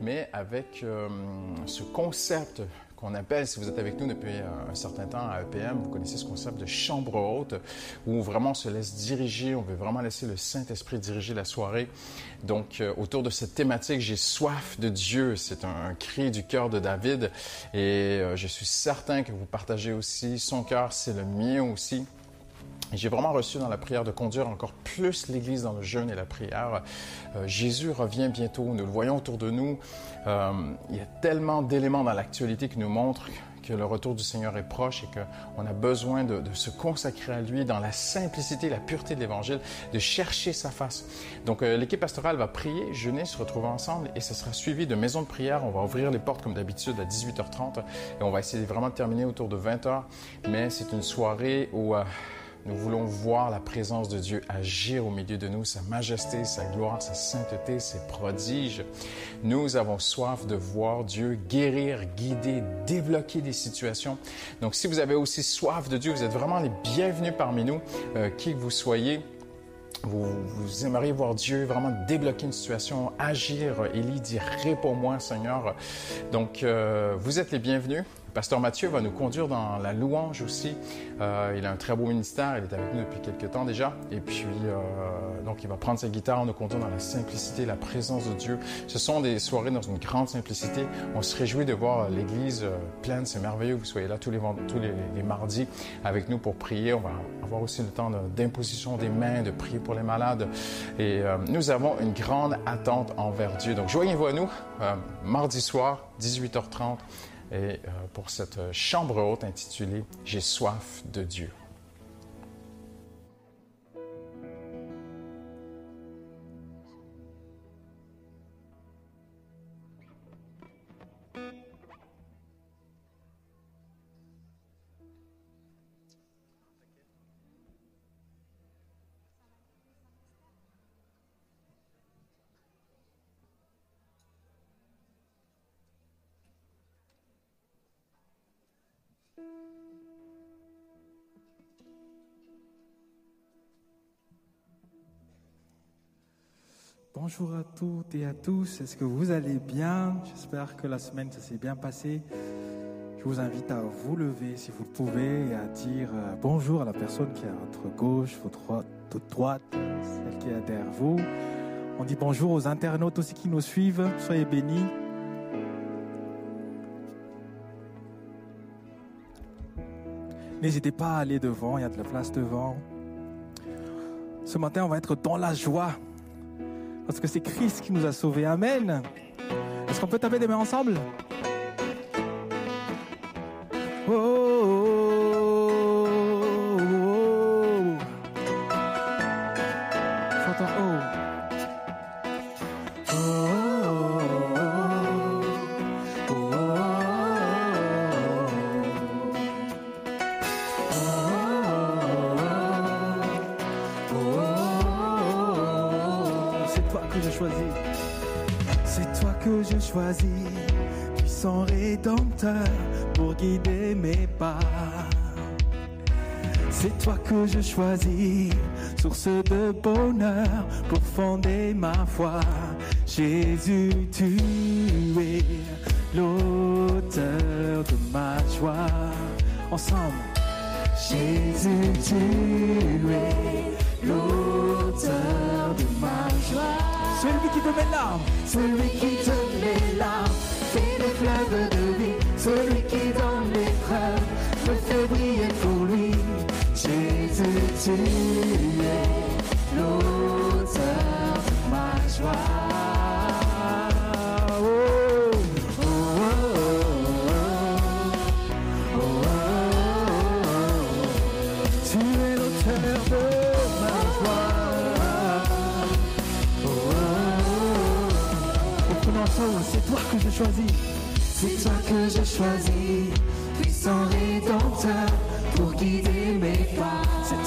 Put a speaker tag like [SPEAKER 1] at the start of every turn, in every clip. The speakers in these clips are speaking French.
[SPEAKER 1] mais avec euh, ce concept qu'on appelle, si vous êtes avec nous depuis un certain temps à EPM, vous connaissez ce concept de chambre haute, où vraiment on se laisse diriger, on veut vraiment laisser le Saint-Esprit diriger la soirée. Donc, euh, autour de cette thématique, j'ai soif de Dieu, c'est un, cri du cœur de David, et euh, je suis certain que vous partagez aussi son cœur, c'est le mien aussi. J'ai vraiment reçu dans la prière de conduire encore plus l'Église dans le jeûne et la prière. Euh, Jésus revient bientôt, nous le voyons autour de nous. Euh, il y a tellement d'éléments dans l'actualité qui nous montrent que le retour du Seigneur est proche et qu'on a besoin de, se consacrer à lui dans la simplicité, la pureté de l'Évangile, de chercher sa face. Donc euh, l'équipe pastorale va prier, jeûner, se retrouver ensemble et ce sera suivi de maisons de prière. On va ouvrir les portes comme d'habitude à 18h30 et on va essayer vraiment de terminer autour de 20h. Mais c'est une soirée où... Nous voulons voir la présence de Dieu agir au milieu de nous, sa majesté, sa gloire, sa sainteté, ses prodiges. Nous avons soif de voir Dieu guérir, guider, débloquer des situations. Donc si vous avez aussi soif de Dieu, vous êtes vraiment les bienvenus parmi nous, euh, qui que vous soyez. Vous, aimeriez voir Dieu vraiment débloquer une situation, agir. Élie dit Réponds-moi, Seigneur. Donc, euh, vous êtes les bienvenus. Pasteur Mathieu va nous conduire dans la louange aussi. Euh, il a un très beau ministère, il est avec nous depuis quelques temps déjà. Et puis, euh, donc, il va prendre sa guitare, nous conduire dans la simplicité, la présence de Dieu. Ce sont des soirées dans une grande simplicité. On se réjouit de voir l'Église euh, pleine. C'est merveilleux que vous soyez là tous les, mardis avec nous pour prier. On va avoir aussi le temps d'imposition des mains, de prier pour les malades. Et nous avons une grande attente envers Dieu. Donc, joignez-vous à nous mardi soir, 18h30 et euh, pour cette chambre haute intitulée J'ai soif de Dieu.
[SPEAKER 2] Bonjour à toutes et à tous, est-ce que vous allez bien? J'espère que la semaine s'est bien passée. Je vous invite à vous lever si vous le pouvez et à dire euh, bonjour à la personne qui est à votre gauche, votre droite, celle qui est derrière vous. On dit bonjour aux internautes aussi qui nous suivent, soyez bénis. N'hésitez pas à aller devant, il y a de la place devant. Ce matin, on va être dans la joie parce que c'est Christ qui nous a sauvés. Amen. Est-ce qu'on peut taper des mains ensemble?
[SPEAKER 3] De bonheur pour fonder ma foi. Jésus,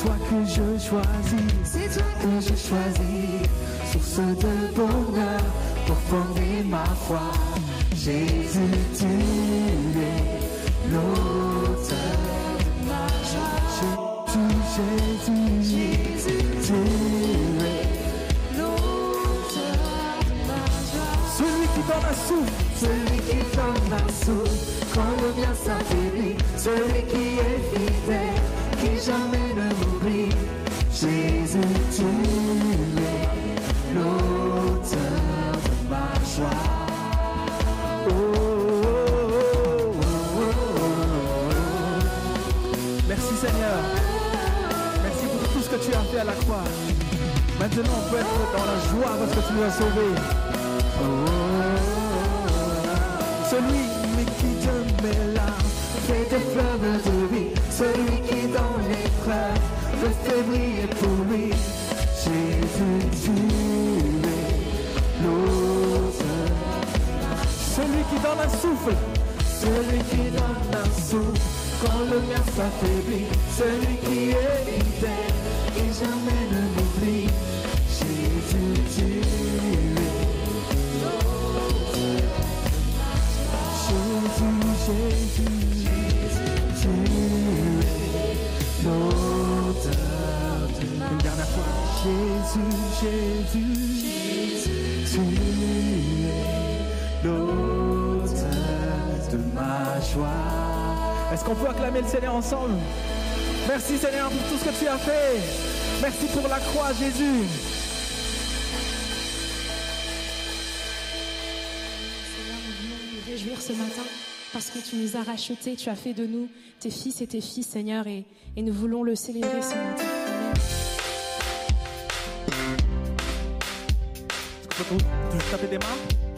[SPEAKER 3] toi que je choisis, c'est toi que je choisis, source de bonheur, pour fonder ma foi. Jésus, tu es l'auteur de ma joie. Jésus, Jésus, tu es l'auteur de ma joie. Celui qui donne un souffle, celui qui donne un souffle, quand le bien s'affaiblit, celui qui est fidèle, qui jamais ne m'oublie. Jésus, tu es l'auteur de ma joie. Merci Seigneur. Merci pour tout ce que tu as fait à la croix. Maintenant, on peut être dans la joie parce que tu nous as sauvés. Donne un souffle, celui qui donne un souffle, quand le mien s'affaiblit, celui qui est et jamais ne m'oublie. Jésus, tu Jésus, Jésus, tu es l'auteur de Jésus, Jésus, l'auteur de ma joie. Est-ce qu'on peut acclamer le Seigneur ensemble? Merci Seigneur pour tout ce que tu as fait. Merci pour la croix, Jésus.
[SPEAKER 4] Seigneur, nous venons nous réjouir ce matin parce que tu nous as rachetés, tu as fait de nous tes fils et tes filles, Seigneur, et, et nous voulons le célébrer ce matin. Amen.
[SPEAKER 3] Est-ce taper des mains?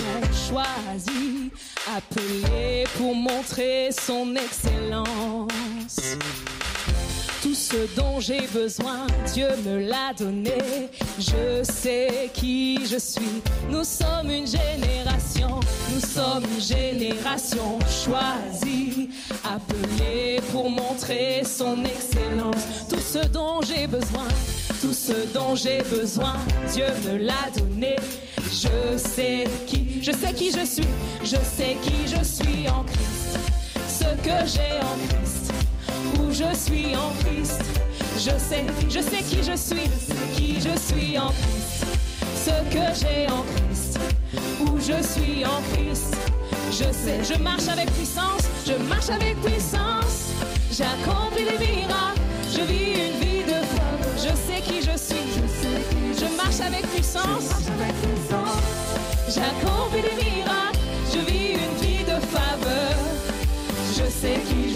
[SPEAKER 4] Génération choisie, appelée pour montrer son excellence. Tout ce dont j'ai besoin, Dieu me l'a donné. Je sais qui je suis. Nous sommes une génération, nous sommes une génération choisie, appelée pour montrer son excellence. Tout ce dont j'ai besoin, tout ce dont j'ai besoin, Dieu me l'a donné. Je sais qui, je sais qui je suis, je sais qui je suis en Christ. Ce que j'ai en Christ, où je suis en Christ. Je sais, je sais qui je suis, qui je suis en Christ. Ce que j'ai en Christ, où je suis en Christ. Je sais, je marche avec puissance, je marche avec puissance. J'accomplis des miracles, je vis une vie de foi. Je sais qui je suis, je marche avec puissance. J'accomplis des miracles, je vis une vie de faveur. Je sais qui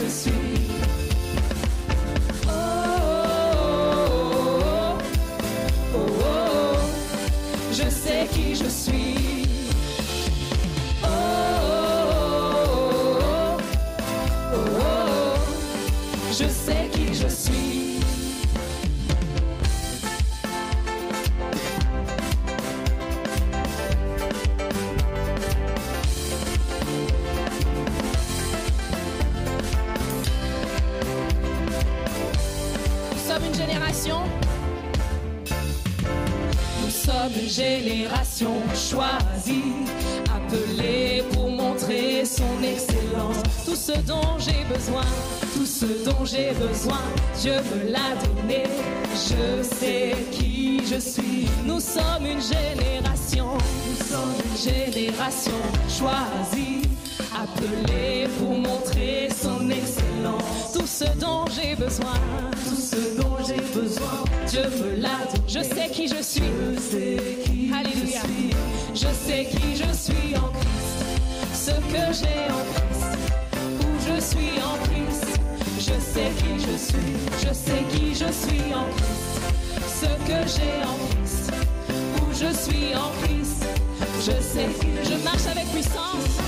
[SPEAKER 4] j'ai besoin, Dieu me l'a donné. Je sais qui je suis. Nous sommes une génération, nous sommes une génération choisie, appelée pour montrer son excellence. Tout ce dont j'ai besoin, tout ce dont j'ai besoin, Dieu me l'a donné. Je sais qui je suis. Suis en Christ. Ce que j'ai en Christ. Où je suis en Christ. Je sais. Je marche avec puissance.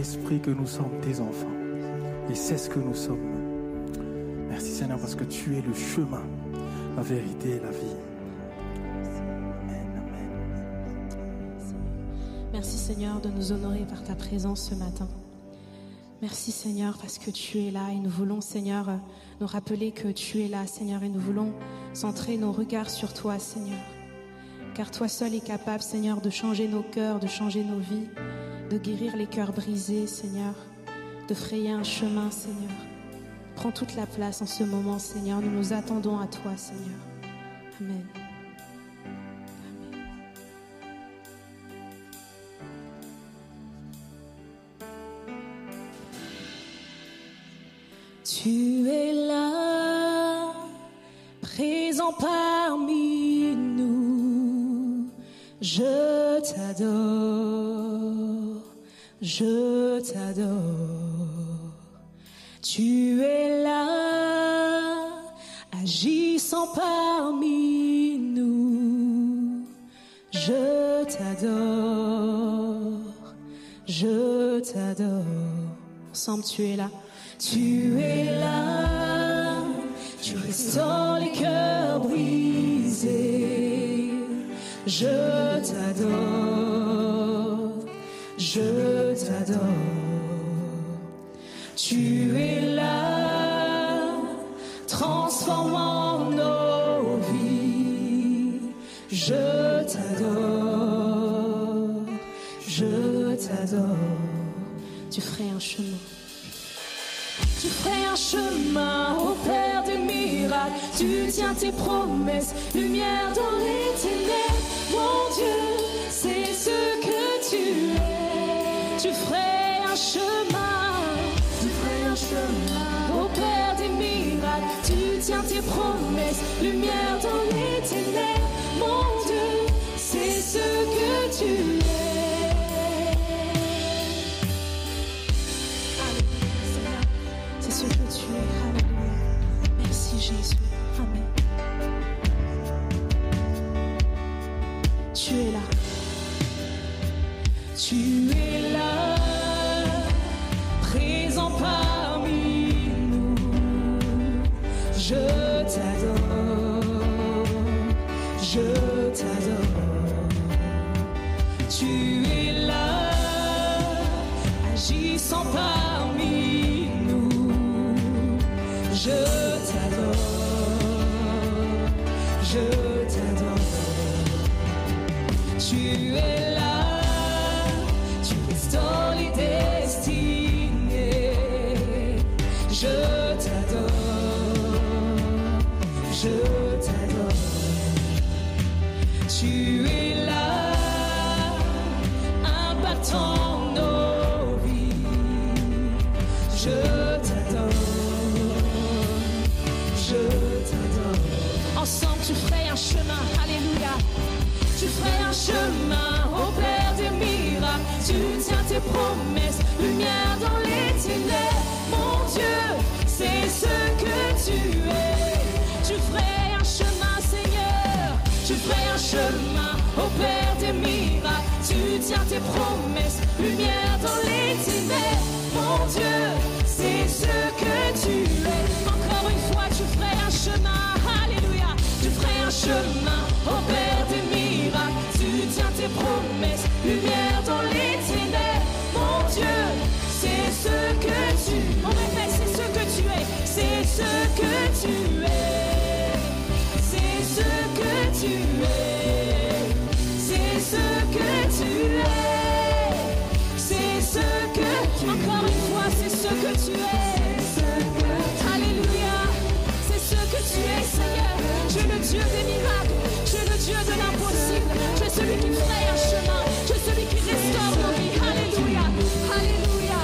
[SPEAKER 2] Esprit que nous sommes tes enfants. Et c'est ce que nous sommes. Merci Seigneur parce que tu es le chemin, la vérité et la vie. Amen, amen.
[SPEAKER 4] Merci Seigneur de nous honorer par ta présence ce matin. Merci Seigneur parce que tu es là et nous voulons Seigneur nous rappeler que tu es là Seigneur et nous voulons centrer nos regards sur toi Seigneur. Car toi seul es capable Seigneur de changer nos cœurs, de changer nos vies, de guérir les cœurs brisés Seigneur, de frayer un chemin Seigneur. Prends toute la place en ce moment Seigneur, nous nous attendons à toi Seigneur. Amen. Tu es là, présent parmi nous. Je t'adore, je t'adore. Tu es là, agissant parmi nous. Je t'adore, je t'adore. Ensemble, tu es là. Tu es là, tu restaures les cœurs brisés. Je t'adore, je t'adore. Tu es là, transformant nos vies. Je t'adore, je t'adore. Tu ferais un chemin. Tu ferais un chemin au Père des miracles. Tu tiens tes promesses, lumière dans les ténèbres. Mon Dieu, Tu ferais un chemin, tu ferais un chemin au Père des miracles. Tu tiens tes promesses, lumière dans les ténèbres. Mon Dieu, c'est ce que tu. Tes promesses, lumière dans les ténèbres. Mon Dieu, c'est ce que tu es. Encore une fois, tu ferais un chemin. Alléluia. Tu ferais un chemin, Encore une fois, c'est ce que tu es. Alléluia. C'est ce que tu es, Seigneur. Tu es le Dieu des miracles. Tu es le Dieu de l'impossible. Tu es celui qui fait un chemin. Tu es celui qui restaure nos vies. Alléluia. Alléluia.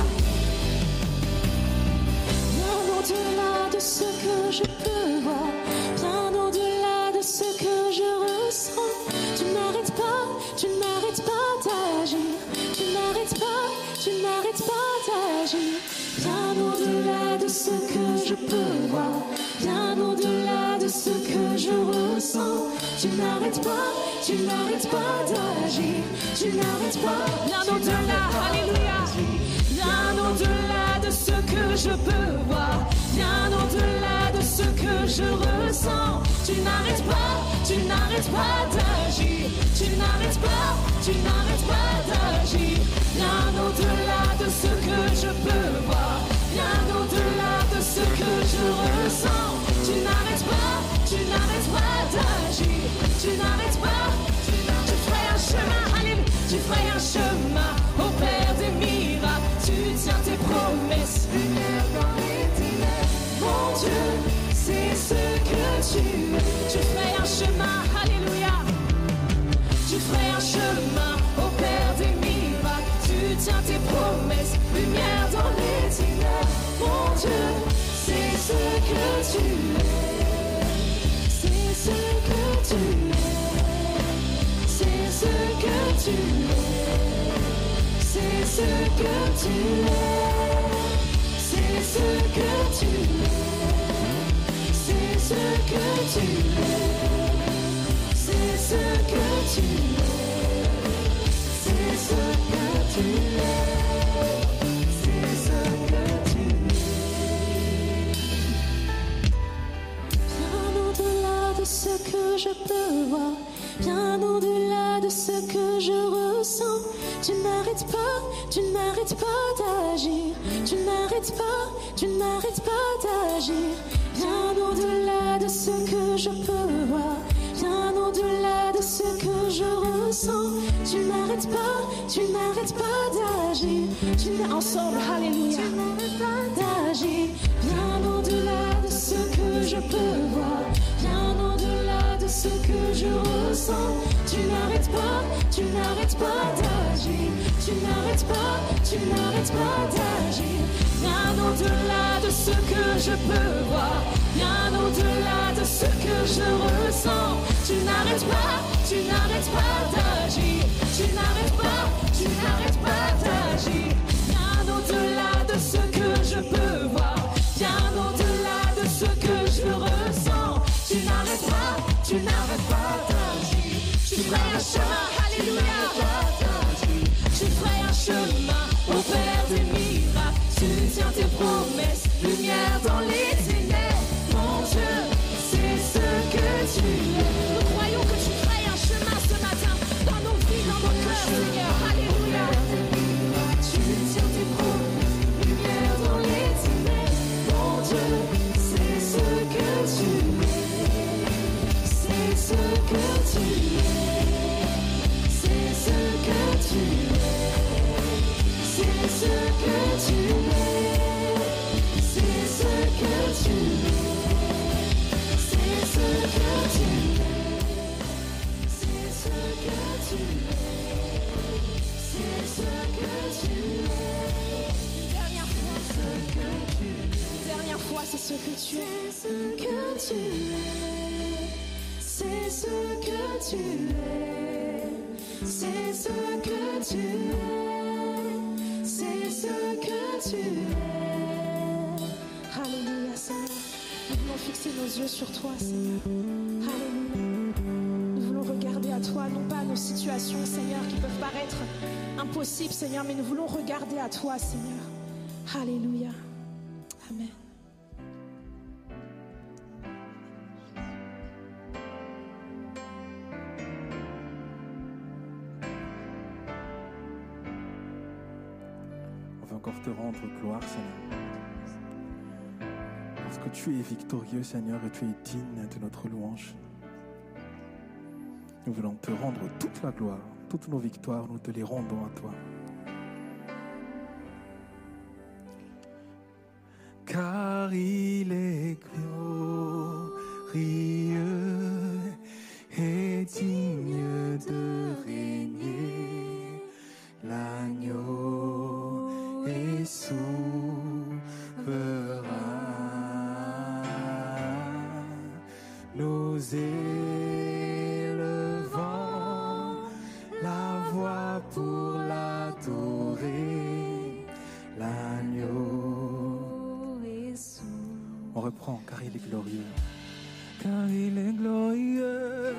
[SPEAKER 4] De ce que je peux Tu n'arrêtes pas, tu n'arrêtes pas d'agir. Tu n'arrêtes pas, bien au-delà, alléluia. Bien au-delà de ce que je peux voir, bien au-delà de ce que je ressens. Tu n'arrêtes pas, tu n'arrêtes pas d'agir. Tu n'arrêtes pas, tu n'arrêtes pas d'agir. Bien au-delà de ce que je peux voir, bien au-delà de ce que je ressens. Tu n'arrêtes pas, tu n'arrêtes pas d'agir. Tu n'arrêtes pas, tu ferais un chemin, alléluia. Tu ferais un chemin au Père des miracles. Tu tiens tes promesses, lumière dans les ténèbres. Mon Dieu, c'est ce que tu es. Tu ferais un chemin, alléluia. Tu ferais un chemin au Père des miracles. Tu tiens tes promesses, lumière dans les ténèbres. Mon Dieu, c'est ce que tu es. C'est ce que tu es. C'est ce que tu es. C'est ce que tu es. C'est ce que tu es. C'est ce que tu es. C'est ce que tu es. C'est ce que tu es. Ce que je peux voir, bien au-delà de ce que je ressens. Tu n'arrêtes pas, tu n'arrêtes pas d'agir. Tu n'arrêtes pas, tu n'arrêtes pas d'agir. Bien au-delà de ce que je peux voir, bien au-delà de ce que je ressens. Tu n'arrêtes pas, tu n'arrêtes pas d'agir. Tu n'arrêtes ensemble, alléluia. Tu n'arrêtes pas d'agir. Bien au-delà de ce que je peux voir, bien ce que je ressens. Tu n'arrêtes pas, tu n'arrêtes pas d'agir. Tu n'arrêtes pas, tu n'arrêtes pas d'agir. Bien au-delà de ce que je peux voir, bien au-delà de ce que je ressens. Tu n'arrêtes pas, tu n'arrêtes pas d'agir. Tu n'arrêtes pas, tu n'arrêtes pas d'agir. Bien au-delà de ce que je peux voir, tu n'arrêtes pas. Tu ferais un chemin, alléluia. Tu ferais un chemin au Père des miracles. Tu tiens tes promesses, lumière dans les Mais nous voulons regarder à toi, Seigneur. Alléluia. Amen.
[SPEAKER 2] On veut encore te rendre gloire, Seigneur. Parce que tu es victorieux, Seigneur, et tu es digne de notre louange. Nous voulons te rendre toute la gloire, toutes nos victoires, nous te les rendons à toi. car il est glorieux et digne de régner. L'agneau est souverain. Nos car il est glorieux. Car il est glorieux.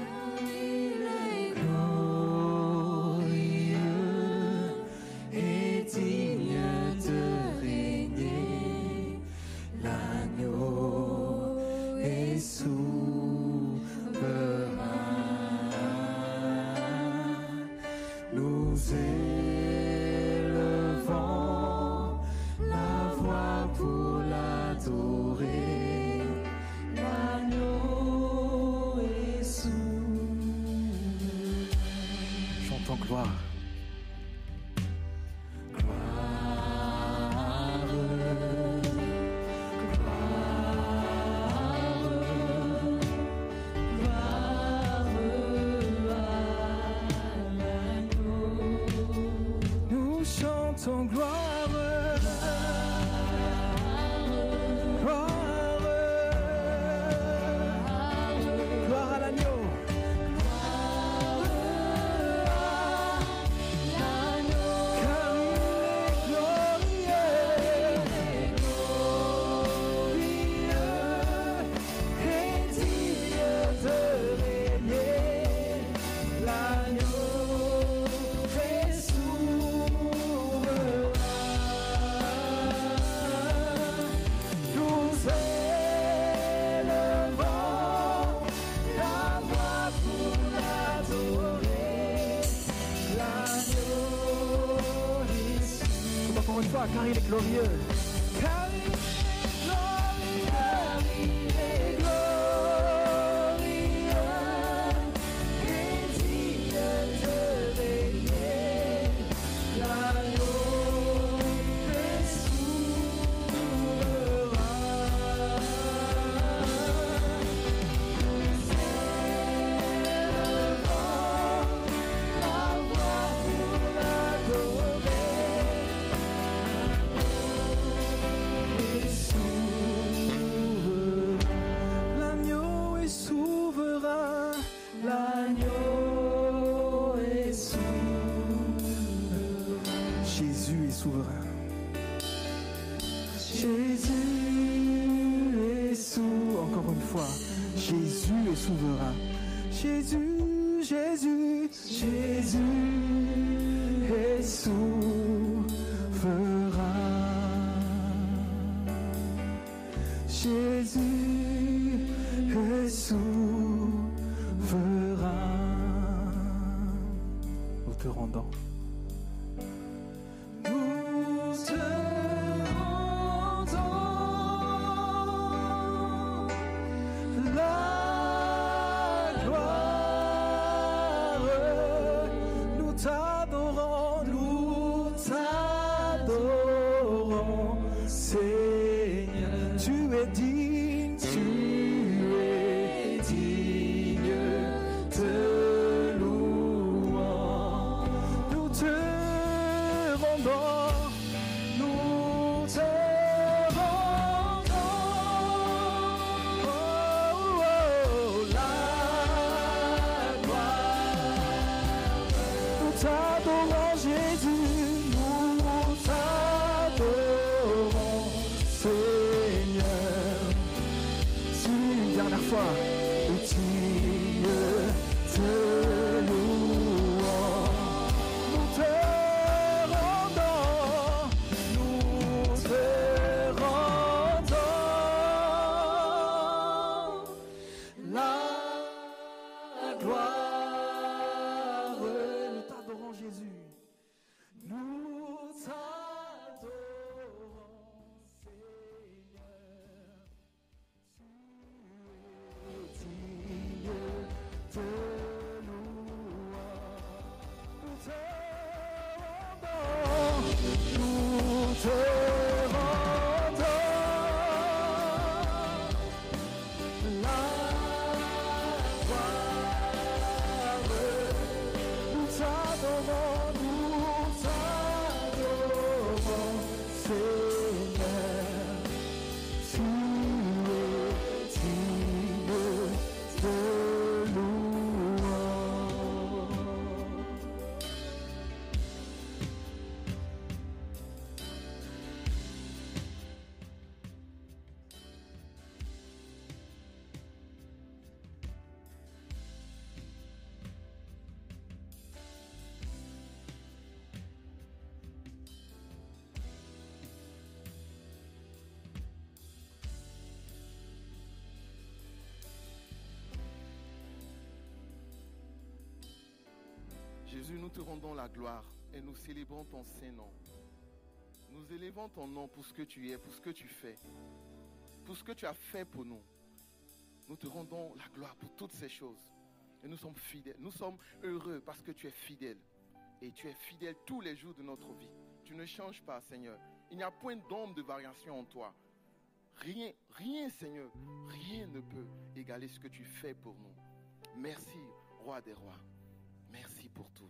[SPEAKER 2] car il est glorieux. Jésus, nous te rendons la gloire
[SPEAKER 5] et nous célébrons ton Saint-Nom. Nous élevons ton nom pour ce que tu es, pour ce que tu fais, pour ce que tu as fait pour nous. Nous te rendons la gloire pour toutes ces choses. Et nous sommes fidèles. Nous sommes heureux parce que tu es fidèle. Et tu es fidèle tous les jours de notre vie. Tu ne changes pas, Seigneur. Il n'y a point d'ombre de variation en toi. Rien, rien, Seigneur, rien ne peut égaler ce que tu fais pour nous. Merci, Roi des rois. Tout.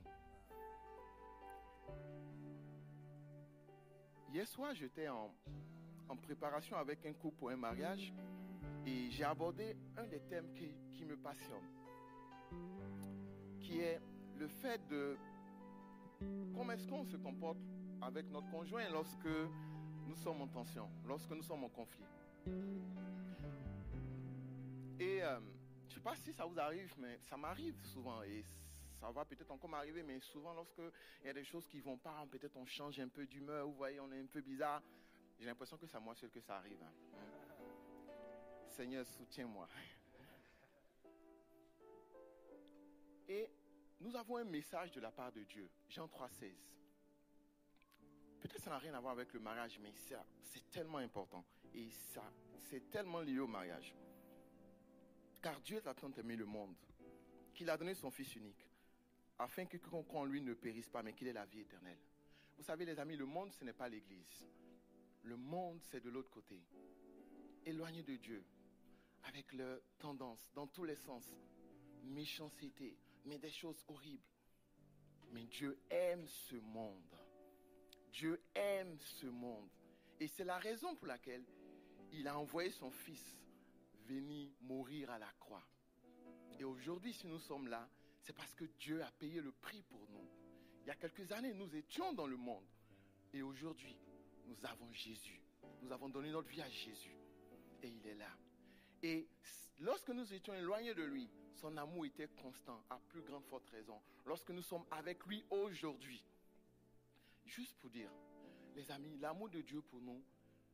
[SPEAKER 5] Hier soir, j'étais en, préparation avec un couple pour un mariage et j'ai abordé un des thèmes qui, qui me passionne, qui est le fait de comment est-ce qu'on se comporte avec notre conjoint lorsque nous sommes en tension, lorsque nous sommes en conflit. Et euh, je ne sais pas si ça vous arrive, mais ça m'arrive souvent et ça va peut-être encore m'arriver, mais souvent lorsque il y a des choses qui vont pas, peut-être on change un peu d'humeur, vous voyez, on est un peu bizarre. J'ai l'impression que c'est à moi seul que ça arrive. hein. Seigneur, soutiens-moi. Et nous avons un message de la part de Dieu, Jean 3,16. Peut-être ça n'a rien à voir avec le mariage, mais ça, c'est tellement important. Et ça, c'est tellement lié au mariage. Car Dieu a tant aimé le monde qu'il a donné son Fils unique, afin que quiconque en lui ne périsse pas, mais qu'il ait la vie éternelle. Vous savez, les amis, le monde, ce n'est pas l'Église. Le monde, c'est de l'autre côté. Éloigné de Dieu, avec leurs tendances dans tous les sens, méchanceté, mais des choses horribles. Mais Dieu aime ce monde. Dieu aime ce monde. Et c'est la raison pour laquelle il a envoyé son Fils venir mourir à la croix. Et aujourd'hui, si nous sommes là, c'est parce que Dieu a payé le prix pour nous. Il y a quelques années, nous étions dans le monde. Et aujourd'hui, nous avons Jésus. Nous avons donné notre vie à Jésus. Et il est là. Et lorsque nous étions éloignés de lui, son amour était constant, à plus grande forte raison. Lorsque nous sommes avec lui aujourd'hui, juste pour dire, les amis, l'amour de Dieu pour nous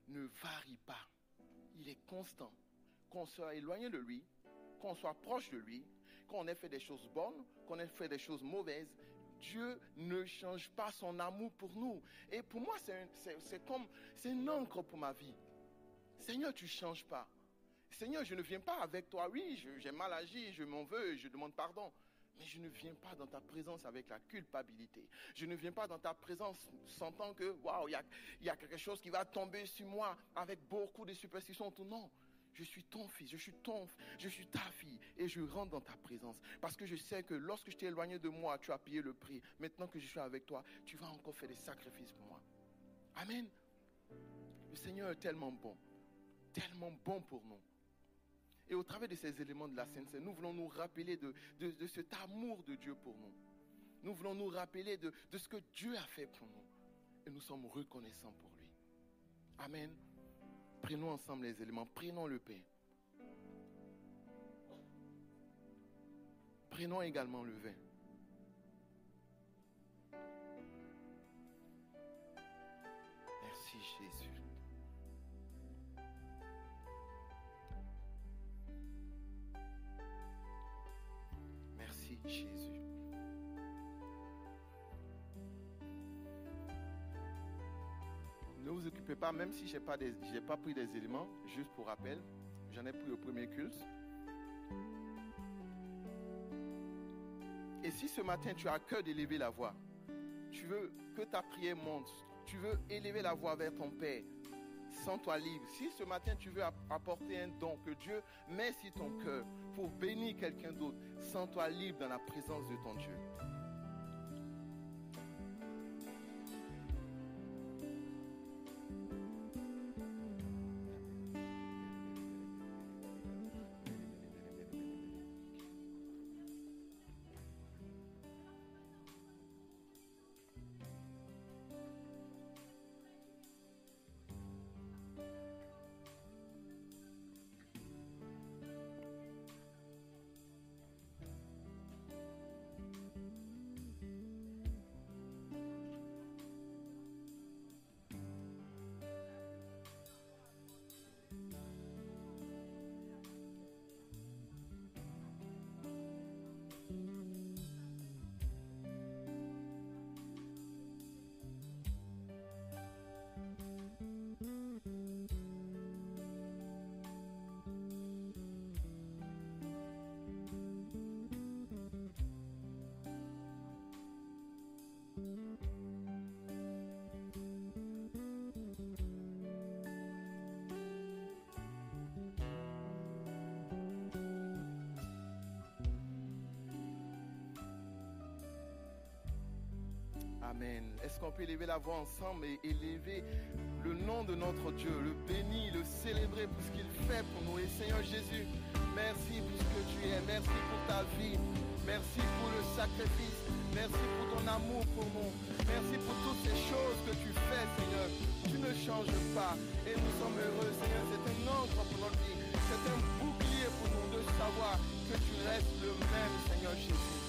[SPEAKER 5] ne varie pas. Il est constant. Qu'on soit éloigné de lui, qu'on soit proche de lui, qu'on ait fait des choses bonnes, qu'on ait fait des choses mauvaises, Dieu ne change pas son amour pour nous. Et pour moi, c'est comme, c'est une encre pour ma vie. Seigneur, tu ne changes pas. Seigneur, je ne viens pas avec toi. Oui, j'ai mal agi, je m'en veux, je demande pardon. Mais je ne viens pas dans ta présence avec la culpabilité. Je ne viens pas dans ta présence sentant que, waouh, il y a, y a quelque chose qui va tomber sur moi avec beaucoup de superstitions. Non. Je suis ton fils, je suis ton, je suis ta fille et je rentre dans ta présence parce que je sais que lorsque je t'ai éloigné de moi, tu as payé le prix. Maintenant que je suis avec toi, tu vas encore faire des sacrifices pour moi. Amen. Le Seigneur est tellement bon, tellement bon pour nous. Et au travers de ces éléments de la Sainte Seine, nous voulons nous rappeler de, cet amour de Dieu pour nous. Nous voulons nous rappeler de ce que Dieu a fait pour nous. Et nous sommes reconnaissants pour lui. Amen. Prenons ensemble les éléments. Prenons le pain. Prenons également le vin. Merci Jésus. Merci Jésus. Occupez pas, même si je n'ai pas, pas pris des éléments, juste pour rappel, j'en ai pris au premier culte. Et si ce matin tu as à cœur d'élever la voix, tu veux que ta prière monte, tu veux élever la voix vers ton Père, sens-toi libre. Si ce matin tu veux app- apporter un don que Dieu met sur ton cœur pour bénir quelqu'un d'autre, sens-toi libre dans la présence de ton Dieu. Amen. Est-ce qu'on peut élever la voix ensemble et élever le nom de notre Dieu, le bénir, le célébrer pour ce qu'il fait pour nous? Et Seigneur Jésus, merci pour ce que tu es. Merci pour ta vie. Merci pour le sacrifice. Merci pour ton amour pour nous. Merci pour toutes ces choses que tu fais, Seigneur. Tu ne changes pas. Et nous sommes heureux, Seigneur. C'est un ancre pour notre vie. C'est un bouclier pour nous de savoir que tu restes le même, Seigneur Jésus.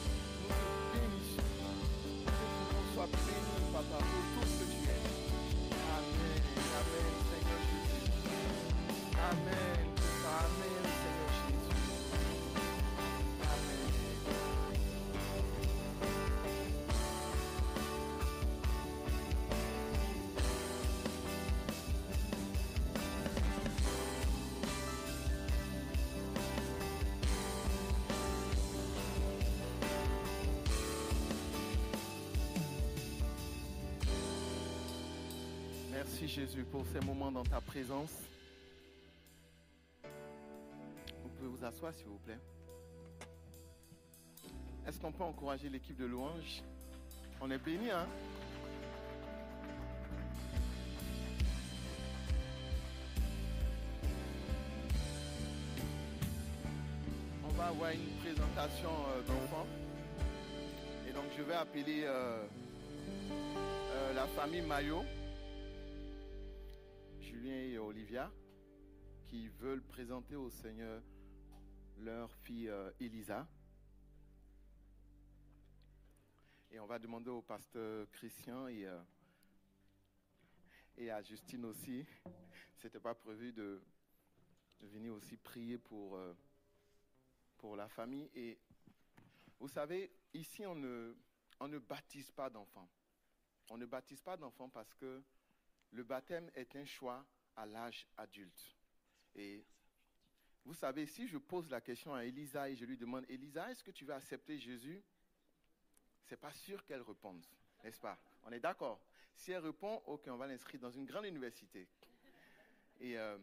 [SPEAKER 5] Merci Jésus pour ces moments dans ta présence. Vous pouvez vous asseoir s'il vous plaît. Est-ce qu'on peut encourager l'équipe de louange On est bénis, hein? On va avoir une présentation euh, d'enfants. Et donc je vais appeler euh, euh, la famille Maillot. Et Olivia, qui veulent présenter au Seigneur leur fille euh, Elisa. Et on va demander au pasteur Christian et, euh, et à Justine aussi. C'était pas prévu de, de venir aussi prier pour, euh, pour la famille. Et vous savez, ici, on ne, on ne baptise pas d'enfants. On ne baptise pas d'enfants parce que le baptême est un choix à l'âge adulte. Et vous savez, si je pose la question à Elisa et je lui demande, Elisa, est-ce que tu veux accepter Jésus? C'est pas sûr qu'elle réponde, n'est-ce pas? On est d'accord. Si elle répond, ok, on va l'inscrire dans une grande université. Et, euh,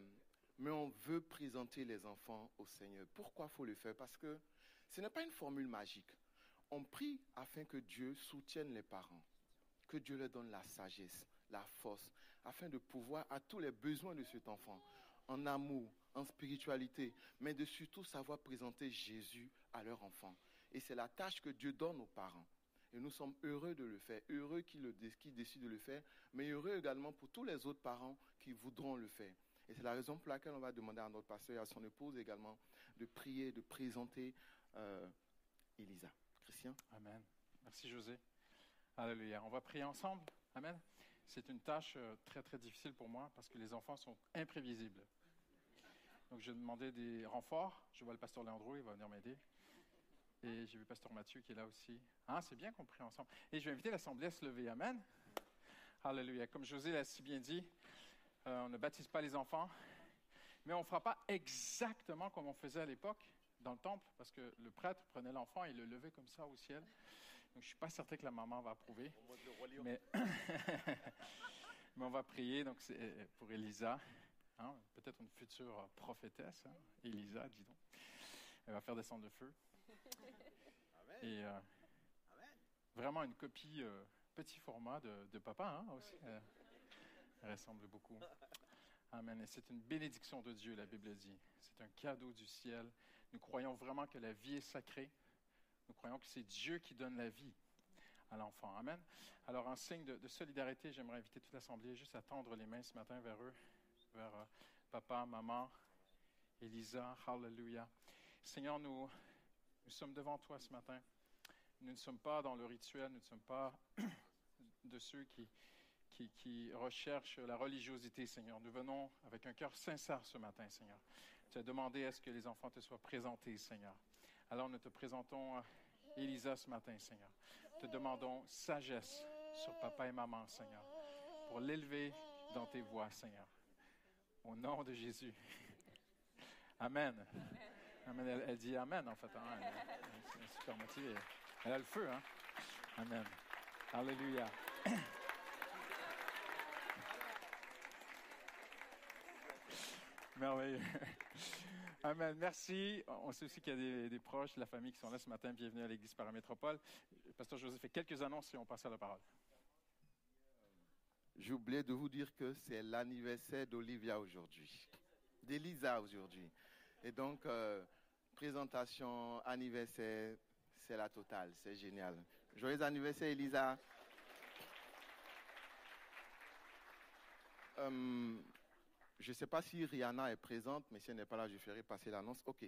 [SPEAKER 5] mais on veut présenter les enfants au Seigneur. Pourquoi faut le faire? Parce que ce n'est pas une formule magique. On prie afin que Dieu soutienne les parents, que Dieu leur donne la sagesse, la force, afin de pouvoir à tous les besoins de cet enfant, en amour, en spiritualité, mais de surtout savoir présenter Jésus à leur enfant. Et c'est la tâche que Dieu donne aux parents. Et nous sommes heureux de le faire, heureux qui, le, qui décide de le faire, mais heureux également pour tous les autres parents qui voudront le faire. Et c'est la raison pour laquelle on va demander à notre pasteur et à son épouse également de prier, de présenter euh, Elisa. Christian?
[SPEAKER 6] Amen. Merci José. Alléluia. On va prier ensemble. Amen. C'est une tâche euh, très très difficile pour moi parce que les enfants sont imprévisibles. Donc je demandais des renforts. Je vois le pasteur Leandro, il va venir m'aider. Et j'ai vu pasteur Mathieu qui est là aussi. Ah, c'est bien qu'on prie ensemble. Et je vais inviter l'Assemblée à se lever. Amen. Alléluia. Comme José l'a si bien dit, euh, on ne baptise pas les enfants, mais on ne fera pas exactement comme on faisait à l'époque dans le temple, parce que le prêtre prenait l'enfant et le levait comme ça au ciel. Donc je ne suis pas certain que la maman va approuver. Mais, mais on va prier donc euh, pour Elisa, hein, peut-être une future prophétesse, hein, Elisa, dis donc. Elle va faire descendre le feu. Et euh, vraiment une copie petit format de, papa hein, aussi. Elle ressemble beaucoup. Amen. Et c'est une bénédiction de Dieu, la Bible dit. C'est un cadeau du ciel. Nous croyons vraiment que la vie est sacrée. Nous croyons que c'est Dieu qui donne la vie à l'enfant. Amen. Alors, en signe de, solidarité, j'aimerais inviter toute l'Assemblée juste à tendre les mains ce matin vers eux, vers euh, papa, maman, Elisa. Hallelujah. Seigneur, nous, sommes devant toi ce matin. Nous ne sommes pas dans le rituel, nous ne sommes pas de ceux qui, qui, recherchent la religiosité, Seigneur. Nous venons avec un cœur sincère ce matin, Seigneur. Tu as demandé à ce que les enfants te soient présentés, Seigneur. Alors nous te présentons euh, Elisa ce matin, Seigneur. Te demandons sagesse sur papa et maman, Seigneur, pour l'élever dans tes voies, Seigneur. Au nom de Jésus. Amen. Amen. Elle, dit Amen, en fait. Hein. Super motivée. Elle a le feu, hein? Amen. Alléluia. Merveilleux. Amen. Merci. On sait aussi qu'il y a des, proches de la famille qui sont là ce matin. Bienvenue à l'Église Paramétropole. Pasteur Joseph fait quelques annonces et on passe à la parole.
[SPEAKER 5] J'ai oublié de vous dire que c'est l'anniversaire d'Olivia aujourd'hui, d'Elisa aujourd'hui. Et donc, euh, présentation, anniversaire, c'est la totale. C'est génial. Joyeux anniversaire, Elisa. Euh, je ne sais pas si Rihanna est présente, mais si elle n'est pas là, je ferai passer l'annonce. OK.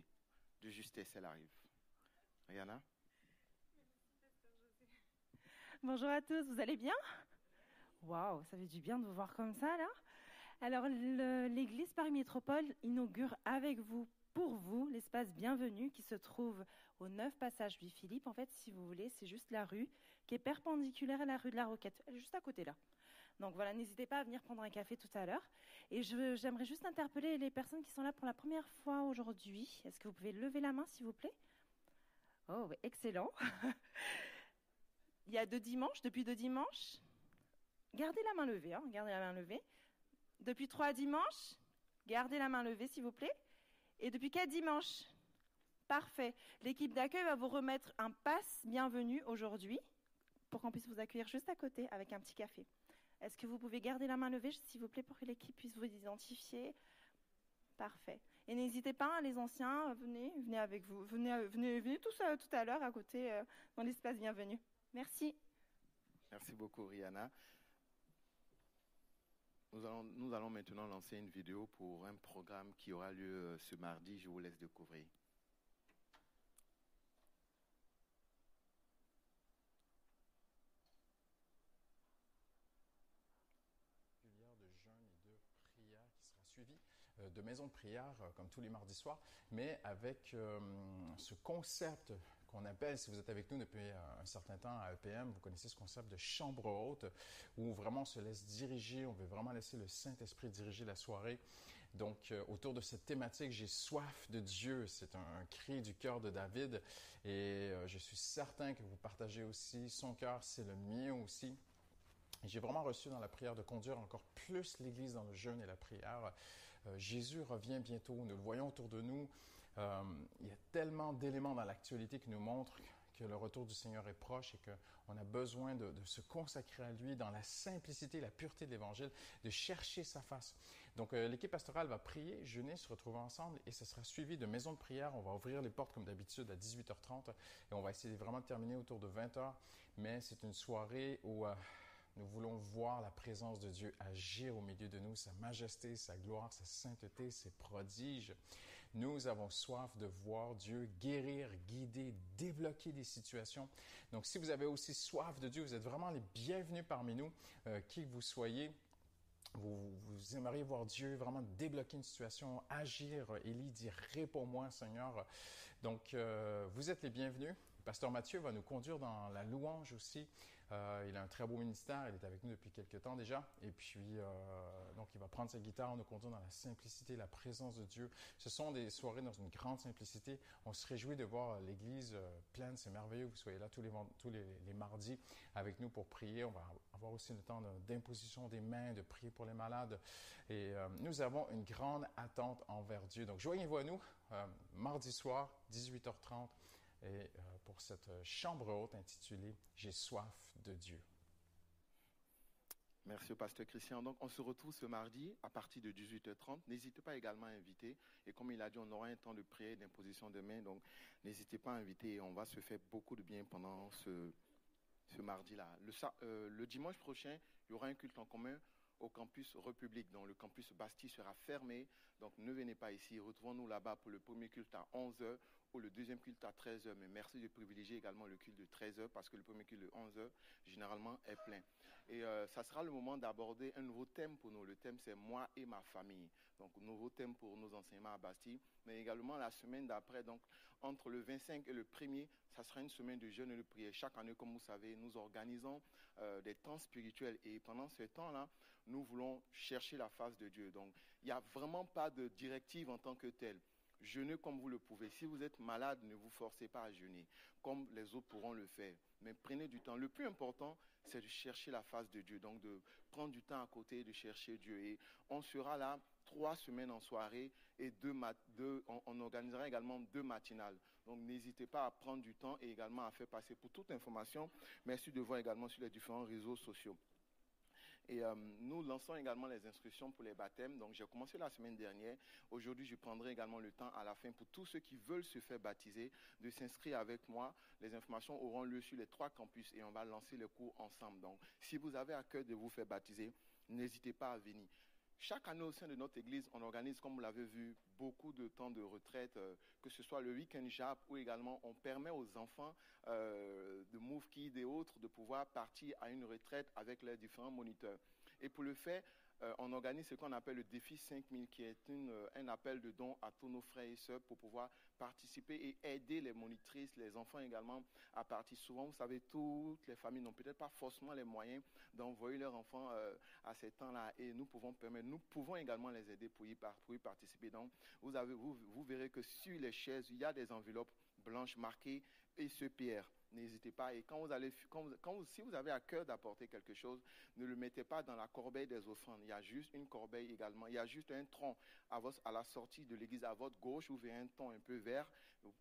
[SPEAKER 5] De justesse, elle arrive. Rihanna?
[SPEAKER 4] Bonjour à tous, vous allez bien? Waouh, ça fait du bien de vous voir comme ça là. Alors l'église Paris Métropole inaugure avec vous pour vous l'espace bienvenu qui se trouve au 9 passage Louis-Philippe. En fait, si vous voulez, c'est juste la rue qui est perpendiculaire à la rue de la Roquette. Elle est juste à côté là. Donc voilà, n'hésitez pas à venir prendre un café tout à l'heure. Et j'aimerais juste interpeller les personnes qui sont là pour la première fois aujourd'hui. Est-ce que vous pouvez lever la main, s'il vous plaît? Oh, excellent. Il y a deux dimanches, depuis deux dimanches. Gardez la main levée, hein, gardez la main levée. Depuis trois dimanches, gardez la main levée, s'il vous plaît. Et depuis quatre dimanches Parfait. L'équipe d'accueil va vous remettre un passe bienvenue aujourd'hui pour qu'on puisse vous accueillir juste à côté avec un petit café. Est-ce que vous pouvez garder la main levée, s'il vous plaît, pour que l'équipe puisse vous identifier? Parfait. Et n'hésitez pas, les anciens, venez, venez avec vous. Venez, venez, venez tous euh, tout à l'heure à côté euh, dans l'espace bienvenue. Merci.
[SPEAKER 5] Merci beaucoup, Rihanna. Nous allons, nous allons maintenant lancer une vidéo pour un programme qui aura lieu euh, ce mardi. Je vous laisse découvrir.
[SPEAKER 1] de jeûne et de prière qui sera suivi euh, de maisons de prière euh, comme tous les mardis soirs, mais avec ce concept qu'on appelle, si vous êtes avec nous depuis euh, un certain temps à EPM, vous connaissez ce concept de chambre haute, où vraiment on se laisse diriger, on veut vraiment laisser le Saint-Esprit diriger la soirée. Donc, euh, autour de cette thématique, j'ai soif de Dieu. C'est un, cri du cœur de David. Et euh, je suis certain que vous partagez aussi son cœur, c'est le mien aussi. J'ai vraiment reçu dans la prière de conduire encore plus l'Église dans le jeûne et la prière. Jésus revient bientôt, nous le voyons autour de nous. Euh, il y a tellement d'éléments dans l'actualité qui nous montrent que le retour du Seigneur est proche et qu'on a besoin de, se consacrer à lui dans la simplicité, la pureté de l'Évangile, de chercher sa face. Donc, euh, l'équipe pastorale va prier, jeûner, se retrouver ensemble et ce sera suivi de maisons de prière. On va ouvrir les portes comme d'habitude à 18h30 et on va essayer vraiment de terminer autour de 20h. Mais c'est une soirée où euh, nous voulons voir la présence de Dieu agir au milieu de nous, sa majesté, sa gloire, sa sainteté, ses prodiges. Nous avons soif de voir Dieu guérir, guider, débloquer des situations. Donc, si vous avez aussi soif de Dieu, vous êtes vraiment les bienvenus parmi nous, euh, qui que vous soyez. Vous, aimeriez voir Dieu vraiment débloquer une situation, agir. Élie dit Réponds-moi, Seigneur. Donc, euh, vous êtes les bienvenus. Pasteur Mathieu va nous conduire dans la louange aussi. Euh, il a un très beau ministère, il est avec nous depuis quelques temps déjà. Et puis, euh, donc, il va prendre sa guitare, nous conduire dans la simplicité, la présence de Dieu. Ce sont des soirées dans une grande simplicité. On se réjouit de voir l'Église euh, pleine. C'est merveilleux que vous soyez là tous les, mardis avec nous pour prier. On va avoir aussi le temps d'imposition des mains, de prier pour les malades. Et nous avons une grande attente envers Dieu. Donc, joignez-vous à nous mardi soir, 18h30 et euh, pour cette chambre haute intitulée J'ai soif de Dieu.
[SPEAKER 5] Merci pasteur Christian. Donc, on se retrouve ce mardi à partir de 18h30. N'hésitez pas également à inviter. Et comme il a dit, on aura un temps de prière, d'imposition de main. Donc, n'hésitez pas à inviter. On va se faire beaucoup de bien pendant ce, ce mardi-là. Le, euh, le dimanche prochain, il y aura un culte en commun au campus République. Donc, le campus Bastille sera fermé. Donc, ne venez pas ici. Retrouvons-nous là-bas pour le premier culte à 11h le deuxième culte à 13h. Mais merci de privilégier également le culte de 13h parce que le premier culte de 11h, généralement, est plein. Et euh, ça sera le moment d'aborder un nouveau thème pour nous. Le thème, c'est moi et ma famille. Donc, nouveau thème pour nos enseignements à Bastille. Mais également la semaine d'après, donc entre le 25 et le 1er, ça sera une semaine de jeûne et de prière. Chaque année, comme vous savez, nous organisons euh, des temps spirituels. Et pendant ce temps-là, nous voulons chercher la face de Dieu. Donc, il n'y a vraiment pas de directive en tant que telle. Jeûnez comme vous le pouvez. Si vous êtes malade, ne vous forcez pas à jeûner, comme les autres pourront le faire. Mais prenez du temps. Le plus important, c'est de chercher la face de Dieu. Donc de prendre du temps à côté, de chercher Dieu. Et on sera là trois semaines en soirée et deux, deux on, on, organisera également deux matinales. Donc n'hésitez pas à prendre du temps et également à faire passer pour toute information. Merci de voir également sur les différents réseaux sociaux. Et euh, nous lançons également les inscriptions pour les baptêmes. Donc j'ai commencé la semaine dernière. Aujourd'hui, je prendrai également le temps à la fin pour tous ceux qui veulent se faire baptiser de s'inscrire avec moi. Les informations auront lieu sur les trois campus et on va lancer les cours ensemble. Donc si vous avez à cœur de vous faire baptiser, n'hésitez pas à venir. Chaque année au sein de notre église, on organise, comme vous l'avez vu, beaucoup de temps de retraite, euh, que ce soit le week-end JAP ou également on permet aux enfants euh, de Move Kids et autres de pouvoir partir à une retraite avec leurs différents moniteurs. Et pour le faire, euh, on organise ce qu'on appelle le défi 5000, qui est euh, un appel de dons à tous nos frères et sœurs pour pouvoir participer et aider les monitrices, les enfants également à participer. Souvent, vous savez, toutes les familles n'ont peut-être pas forcément les moyens d'envoyer leurs enfants euh, à ces temps-là et nous pouvons permettre, nous pouvons également les aider pour y, participer. Donc, vous, avez, vous, vous verrez que sur les chaises, il y a des enveloppes blanches marquées et ce Pierre n'hésitez pas. Et quand vous allez, quand si vous avez à cœur d'apporter quelque chose, ne le mettez pas dans la corbeille des offrandes. Il y a juste une corbeille également. Il y a juste un tronc à, la sortie de l'église à votre gauche. Vous verrez un tronc un peu vert.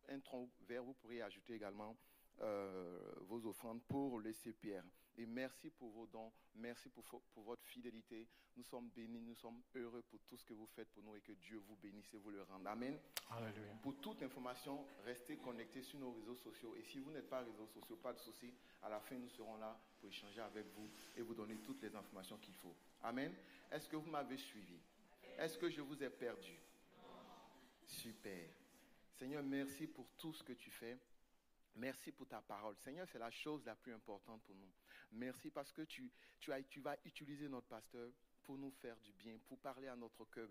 [SPEAKER 5] Un tronc vert, vous pourriez ajouter également euh, vos offrandes pour laisser Pierre. Et merci pour vos dons, merci pour, pour, votre fidélité. Nous sommes bénis, nous sommes heureux pour tout ce que vous faites pour nous et que Dieu vous bénisse et vous le rende. Amen.
[SPEAKER 1] Alléluia.
[SPEAKER 5] Pour toute information, restez connectés sur nos réseaux sociaux. Et si vous n'êtes pas réseaux sociaux, pas de souci. À la fin, nous serons là pour échanger avec vous et vous donner toutes les informations qu'il faut. Amen. Est-ce que vous m'avez suivi? Est-ce que je vous ai perdu? Super. Seigneur, merci pour tout ce que tu fais. Merci pour ta parole. Seigneur, c'est la chose la plus importante pour nous. Merci parce que tu, tu, as, tu vas utiliser notre pasteur pour nous faire du bien, pour parler à notre cœur,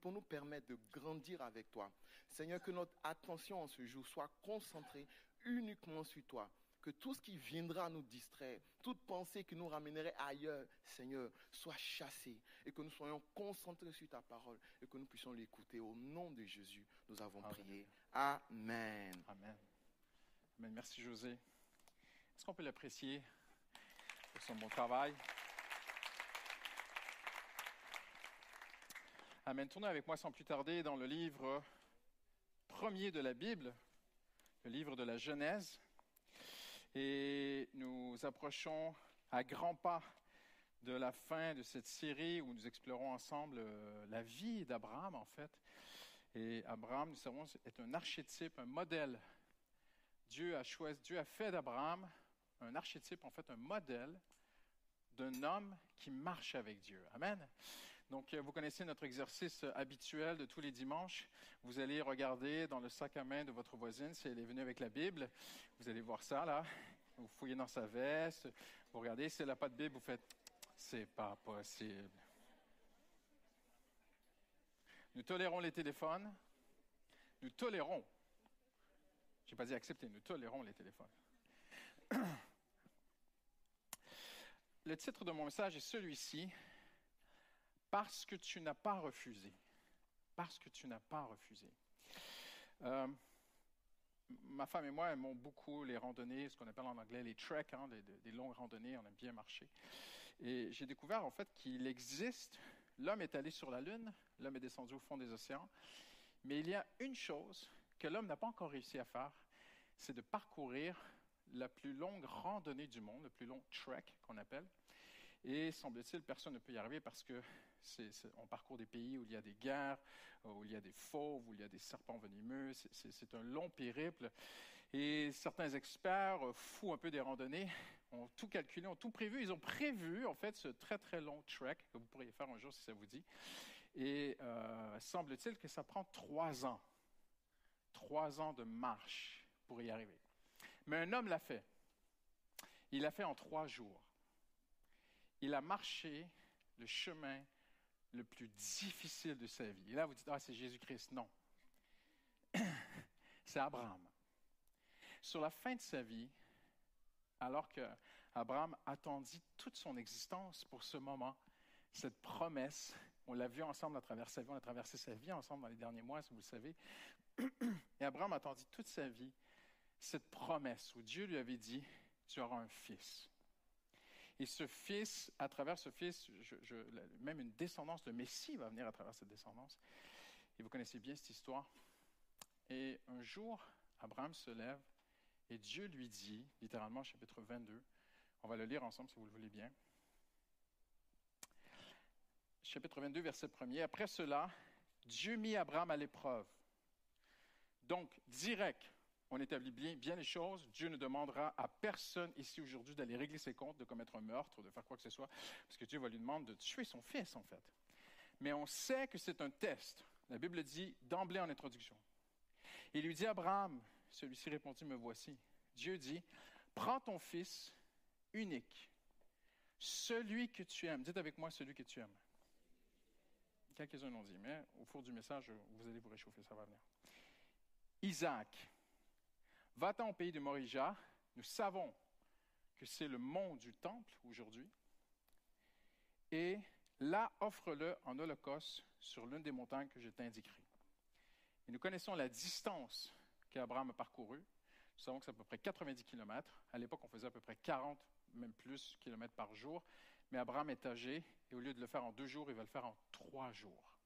[SPEAKER 5] pour nous permettre de grandir avec toi. Seigneur, que notre attention en ce jour soit concentrée uniquement sur toi. Que tout ce qui viendra nous distraire, toute pensée qui nous ramènerait ailleurs, Seigneur, soit chassée et que nous soyons concentrés sur ta parole et que nous puissions l'écouter. Au nom de Jésus, nous avons prié. Amen.
[SPEAKER 6] Amen. Merci José. Est-ce qu'on peut l'apprécier? Pour son bon travail? Amen. Tournez avec moi sans plus tarder dans le livre premier de la Bible, le livre de la Genèse. Et nous approchons à grands pas de la fin de cette série où nous explorons ensemble euh, la vie d'Abraham, en fait. Et Abraham, nous savons, est un archétype, un modèle. Dieu a Dieu a fait d'Abraham un archétype, en fait, un modèle d'un homme qui marche avec Dieu. Amen. Donc, euh, vous connaissez notre exercice habituel de tous les dimanches. Vous allez regarder dans le sac à main de votre voisine si elle est venue avec la Bible. Vous allez voir ça, là. Vous fouillez dans sa veste. Vous regardez, si elle n'a pas de Bible, vous faites c'est pas possible. Nous tolérons les téléphones. Nous tolérons. Je n'ai pas dit accepter, nous tolérons les téléphones. Le titre de mon message est celui-ci, Parce que tu n'as pas refusé. Parce que tu n'as pas refusé. Euh, ma femme et moi aimons beaucoup les randonnées, ce qu'on appelle en anglais les treks, hein, des longues randonnées, on aime bien marcher. Et j'ai découvert en fait qu'il existe, l'homme est allé sur la Lune, l'homme est descendu au fond des océans, mais il y a une chose que l'homme n'a pas encore réussi à faire, c'est de parcourir la plus longue randonnée du monde, le plus long trek qu'on appelle. Et semble-t-il, personne ne peut y arriver parce que on parcourt des pays où il y a des guerres, où il y a des fauves, où il y a des serpents venimeux. C'est un long périple. Et certains experts, fous un peu des randonnées, ont tout calculé, ont tout prévu. Ils ont prévu, en fait, ce très, très long trek que vous pourriez faire un jour si ça vous dit. Et euh, semble-t-il que ça prend trois ans. Trois ans de marche pour y arriver. Mais un homme l'a fait. Il l'a fait en trois jours. Il a marché le chemin le plus difficile de sa vie. Et là, vous dites, ah, c'est Jésus-Christ. Non. c'est Abraham. Sur la fin de sa vie, alors qu'Abraham attendit toute son existence pour ce moment, cette promesse, on l'a vu ensemble à travers sa vie, on a traversé sa vie ensemble dans les derniers mois, si vous le savez, et Abraham attendit toute sa vie cette promesse où Dieu lui avait dit, tu auras un fils. Et ce fils, à travers ce fils, même une descendance, le Messie va venir à travers cette descendance. Et vous connaissez bien cette histoire. Et un jour, Abraham se lève et Dieu lui dit, littéralement, chapitre 22, on va le lire ensemble si vous le voulez bien. Chapitre 22, verset 1er. Après cela, Dieu mit Abraham à l'épreuve. Donc, direct, on établit bien, les choses. Dieu ne demandera à personne ici aujourd'hui d'aller régler ses comptes, de commettre un meurtre, de faire quoi que ce soit, parce que Dieu va lui demander de tuer son fils, en fait. Mais on sait que c'est un test. La Bible dit d'emblée en introduction. Il lui dit, Abraham, celui-ci répondit, me voici. Dieu dit, prends ton fils unique, celui que tu aimes. Dites avec moi celui que tu aimes. Quelques-uns l'ont dit, mais au cours du message, vous allez vous réchauffer, ça va venir. Isaac, va-t'en au pays de Morija. Nous savons que c'est le mont du temple aujourd'hui. Et là, offre-le en holocauste sur l'une des montagnes que je t'indiquerai. Et nous connaissons la distance qu'Abraham a parcouru. Nous savons que c'est à peu près 90 km. À l'époque, on faisait à peu près 40, même plus, kilomètres par jour. Mais Abraham est âgé et au lieu de le faire en deux jours, il va le faire en trois jours.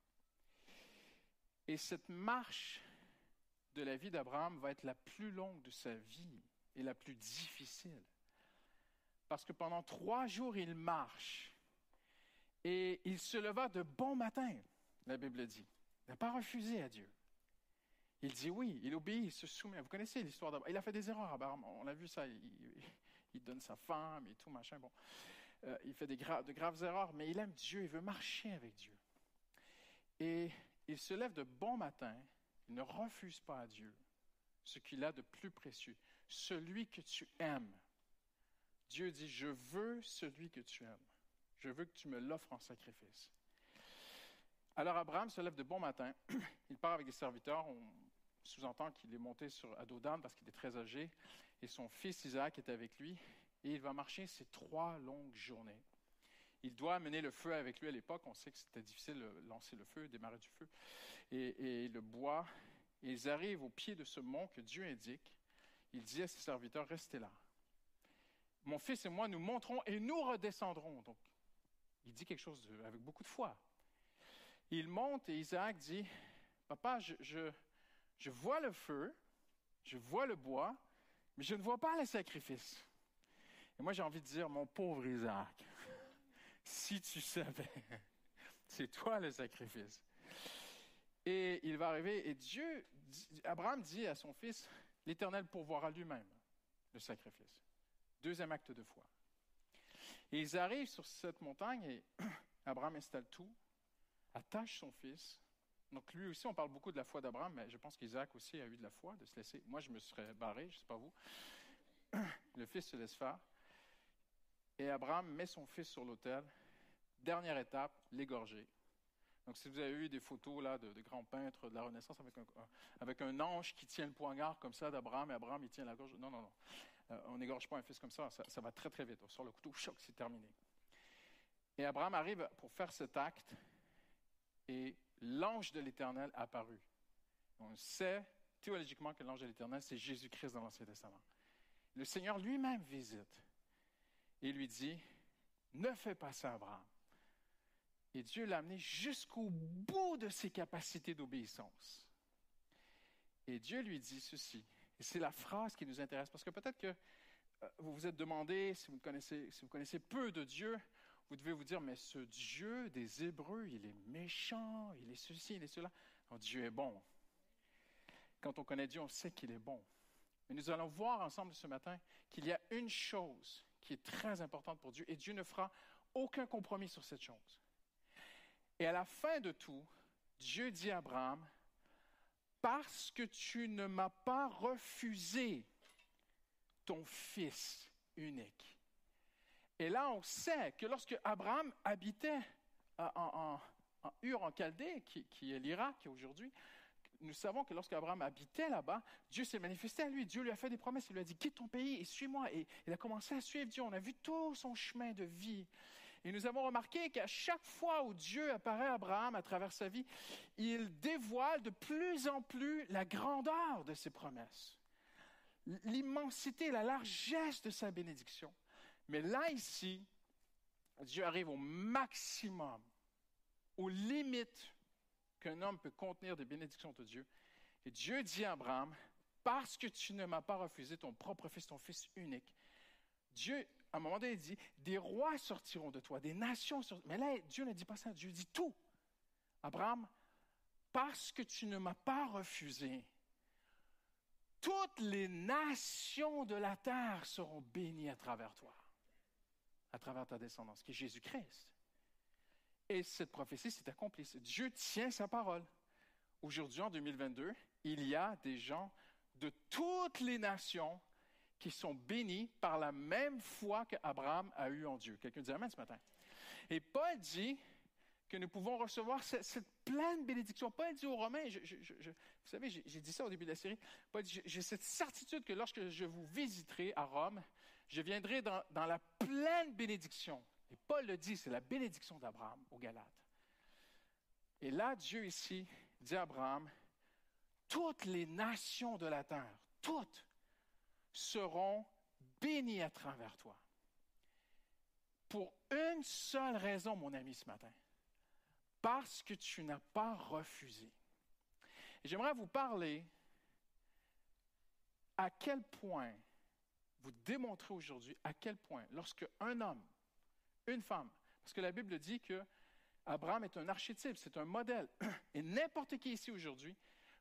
[SPEAKER 6] Et cette marche de la vie d'Abraham va être la plus longue de sa vie et la plus difficile. Parce que pendant trois jours, il marche et il se leva de bon matin, la Bible dit. Il n'a pas refusé à Dieu. Il dit oui, il obéit, il se soumet. Vous connaissez l'histoire d'Abraham. Il a fait des erreurs, Abraham. On a vu ça. Il, donne sa femme et tout, machin. Bon. Euh, il fait des de graves erreurs, mais il aime Dieu, il veut marcher avec Dieu. Et il se lève de bon matin, il ne refuse pas à Dieu ce qu'il a de plus précieux, celui que tu aimes. Dieu dit, je veux celui que tu aimes. Je veux que tu me l'offres en sacrifice. Alors Abraham se lève de bon matin, il part avec des serviteurs, sous-entend qu'il est monté sur Adodan parce qu'il est très âgé, et son fils Isaac est avec lui, et il va marcher ces trois longues journées. Il doit amener le feu avec lui à l'époque. On sait que c'était difficile de lancer le feu, démarrer du feu, et, le bois. ils arrivent au pied de ce mont que Dieu indique. Il dit à ses serviteurs, restez là. Mon fils et moi, nous monterons et nous redescendrons. Donc, il dit quelque chose avec beaucoup de foi. Il monte et Isaac dit, Papa, je, je vois le feu, je vois le bois,
[SPEAKER 1] mais je ne vois pas le sacrifice. Et moi, j'ai envie de dire, mon pauvre Isaac, si tu savais, c'est toi le sacrifice. Et il va arriver, et Dieu, Abraham dit à son fils, l'Éternel pourvoira lui-même le sacrifice. Deuxième acte de foi. Et ils arrivent sur cette montagne et Abraham installe tout, attache son fils. Donc lui aussi, on parle beaucoup de la foi d'Abraham, mais je pense qu'Isaac aussi a eu de la foi, de se laisser. Moi, je me serais barré, je ne sais pas vous. Le fils se laisse faire. Et Abraham met son fils sur l'autel. Dernière étape, l'égorger. Donc, si vous avez vu des photos là, de, grands peintres de la Renaissance avec un, ange qui tient le poignard comme ça d'Abraham, et Abraham, il tient la gorge. Non, non, non. Euh, on n'égorge pas un fils comme ça, ça, va très, très vite. On sort le couteau, choc, c'est terminé. Et Abraham arrive pour faire cet acte, et l'ange de l'Éternel a apparu. On sait théologiquement que l'ange de l'Éternel, c'est Jésus-Christ dans l'Ancien Testament. Le Seigneur lui-même visite et lui dit, ne fais pas ça, Abraham. Et Dieu l'a amené jusqu'au bout de ses capacités d'obéissance. Et Dieu lui dit ceci, et c'est la phrase qui nous intéresse, parce que peut-être que euh, vous vous êtes demandé, si vous, connaissez, si vous connaissez peu de Dieu, vous devez vous dire, mais ce Dieu des Hébreux, il est méchant, il est ceci, il est cela. Dieu est bon. Quand on connaît Dieu, on sait qu'il est bon. Mais nous allons voir ensemble ce matin qu'il y a une chose qui est très importante pour Dieu, et Dieu ne fera aucun compromis sur cette chose. Et à la fin de tout, Dieu dit à Abraham, parce que tu ne m'as pas refusé ton fils unique. Et là, on sait que lorsque Abraham habitait en, en, Ur, en Chaldée, qui, qui est l'Irak aujourd'hui, nous savons que lorsque Abraham habitait là-bas, Dieu s'est manifesté à lui. Dieu lui a fait des promesses. Il lui a dit Quitte ton pays et suis-moi. Et il a commencé à suivre Dieu. On a vu tout son chemin de vie. Et nous avons remarqué qu'à chaque fois où Dieu apparaît à Abraham à travers sa vie, il dévoile de plus en plus la grandeur de ses promesses, l'immensité, la largesse de sa bénédiction. Mais là, ici, Dieu arrive au maximum, aux limites qu'un homme peut contenir des bénédictions de Dieu. Et Dieu dit à Abraham, parce que tu ne m'as pas refusé ton propre fils, ton fils unique, Dieu, à un moment donné, dit, des rois sortiront de toi, des nations sortiront. Mais là, Dieu ne dit pas ça, Dieu dit tout. Abraham, parce que tu ne m'as pas refusé, toutes les nations de la terre seront bénies à travers toi, à travers ta descendance, qui est Jésus-Christ. Et cette prophétie s'est accomplie. Dieu tient sa parole. Aujourd'hui, en 2022, il y a des gens de toutes les nations qui sont bénis par la même foi qu'Abraham a eue en Dieu. Quelqu'un dit Amen ce matin. Et Paul dit que nous pouvons recevoir cette, pleine bénédiction. Paul dit aux Romains, vous savez, j'ai dit ça au début de la série, Paul dit, j'ai cette certitude que lorsque je vous visiterai à Rome, je viendrai dans, la pleine bénédiction et Paul le dit, c'est la bénédiction d'Abraham aux Galates. Et là, Dieu ici dit à Abraham, toutes les nations de la terre, toutes, seront bénies à travers toi. Pour une seule raison, mon ami, ce matin. Parce que tu n'as pas refusé. J'aimerais vous parler à quel point vous démontrez aujourd'hui à quel point, lorsque un homme une femme. Parce que la Bible dit que Abraham est un archétype, c'est un modèle. Et n'importe qui ici aujourd'hui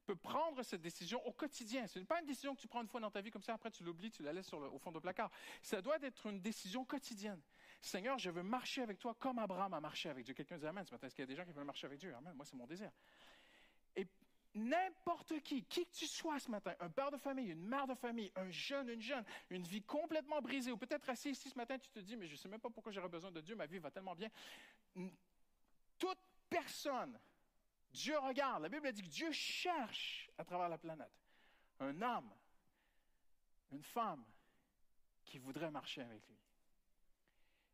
[SPEAKER 1] peut prendre cette décision au quotidien. Ce n'est pas une décision que tu prends une fois dans ta vie comme ça, après tu l'oublies, tu la laisses au fond de placard. Ça doit être une décision quotidienne. Seigneur, je veux marcher avec toi comme Abraham a marché avec Dieu. Quelqu'un dit Amen ce matin. Est-ce qu'il y a des gens qui veulent marcher avec Dieu? Amen. Moi, c'est mon désir. Et n'importe qui, qui que tu sois ce matin, un père de famille, une mère de famille, un jeune, une jeune, une vie complètement brisée, ou peut-être assis ici ce matin, tu te dis, mais je ne sais même pas pourquoi j'aurais besoin de Dieu, ma vie va tellement bien. Toute personne, Dieu regarde, la Bible dit que Dieu cherche à travers la planète un homme, une femme qui voudrait marcher avec lui.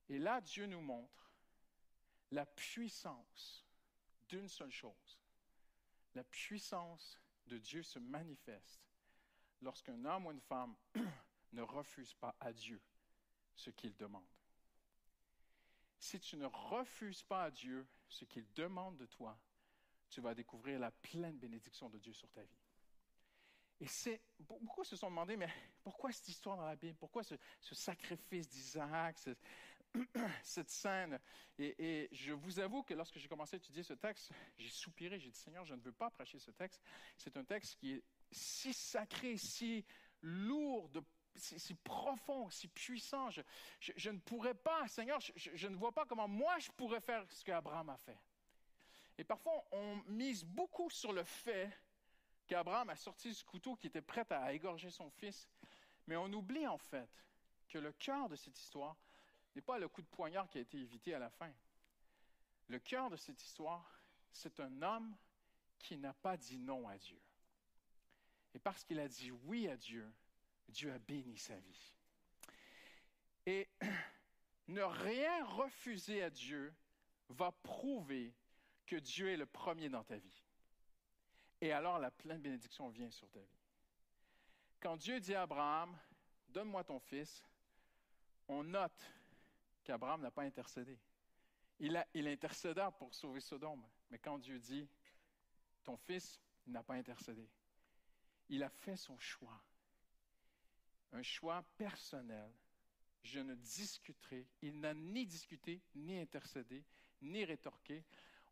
[SPEAKER 1] Et là, Dieu nous montre la puissance d'une seule chose la puissance de Dieu se manifeste lorsqu'un homme ou une femme ne refuse pas à Dieu ce qu'il demande. Si tu ne refuses pas à Dieu ce qu'il demande de toi, tu vas découvrir la pleine bénédiction de Dieu sur ta vie. Et c'est, beaucoup se sont demandé, mais pourquoi cette histoire dans la Bible? Pourquoi ce, sacrifice d'Isaac, cette scène? Et, je vous avoue que lorsque j'ai commencé à étudier ce texte, j'ai soupiré, j'ai dit, Seigneur, je ne veux pas prêcher ce texte. C'est un texte qui est si sacré, si lourd si, profond, si puissant. Je, ne pourrais pas, Seigneur, je, ne vois pas comment moi je pourrais faire ce qu'Abraham a fait. Et parfois, on mise beaucoup sur le fait qu'Abraham a sorti ce couteau qui était prêt à égorger son fils. Mais on oublie en fait que le cœur de cette histoire n'est pas le coup de poignard qui a été évité à la fin. Le cœur de cette histoire, c'est un homme qui n'a pas dit non à Dieu. Et parce qu'il a dit oui à Dieu, Dieu a béni sa vie. Et ne rien refuser à Dieu va prouver que Dieu est le premier dans ta vie. Et alors la pleine bénédiction vient sur ta vie. Quand Dieu dit à Abraham, donne-moi ton fils, on note qu'Abraham n'a pas intercédé. Il, a, intercéda pour sauver Sodome. Mais quand Dieu dit, ton fils, il n'a pas intercédé. Il a fait son choix. Un choix personnel. Je ne discuterai. Il n'a ni discuté, ni intercédé, ni rétorqué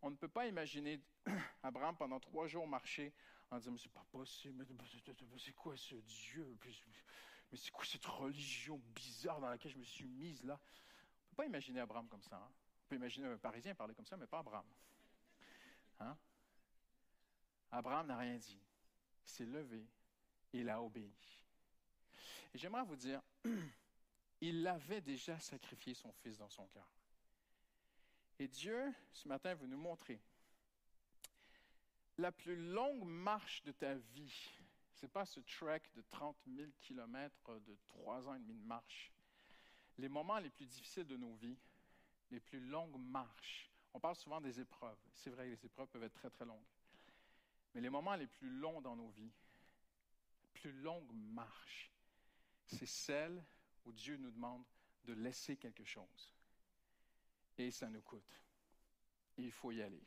[SPEAKER 1] on ne peut pas imaginer Abraham pendant trois jours marcher en disant, mais c'est pas possible, mais c'est quoi ce Dieu? Mais c'est quoi cette religion bizarre dans laquelle je me suis mise là? On ne peut pas imaginer Abraham comme ça. Hein. On peut imaginer un Parisien parler comme ça, mais pas Abraham. Hein? Abraham n'a rien dit. Il s'est levé et il a obéi. Et j'aimerais vous dire, il avait déjà sacrifié son fils dans son cœur. Et Dieu, ce matin, veut nous montrer la plus longue marche de ta vie. Ce n'est pas ce trek de 30 000 kilomètres de trois ans et demi de marche. Les moments les plus difficiles de nos vies, les plus longues marches. On parle souvent des épreuves. C'est vrai, les épreuves peuvent être très, très longues. Mais les moments les plus longs dans nos vies, la plus longue marche, c'est celle où Dieu nous demande de laisser quelque chose et ça nous coûte. il faut y aller.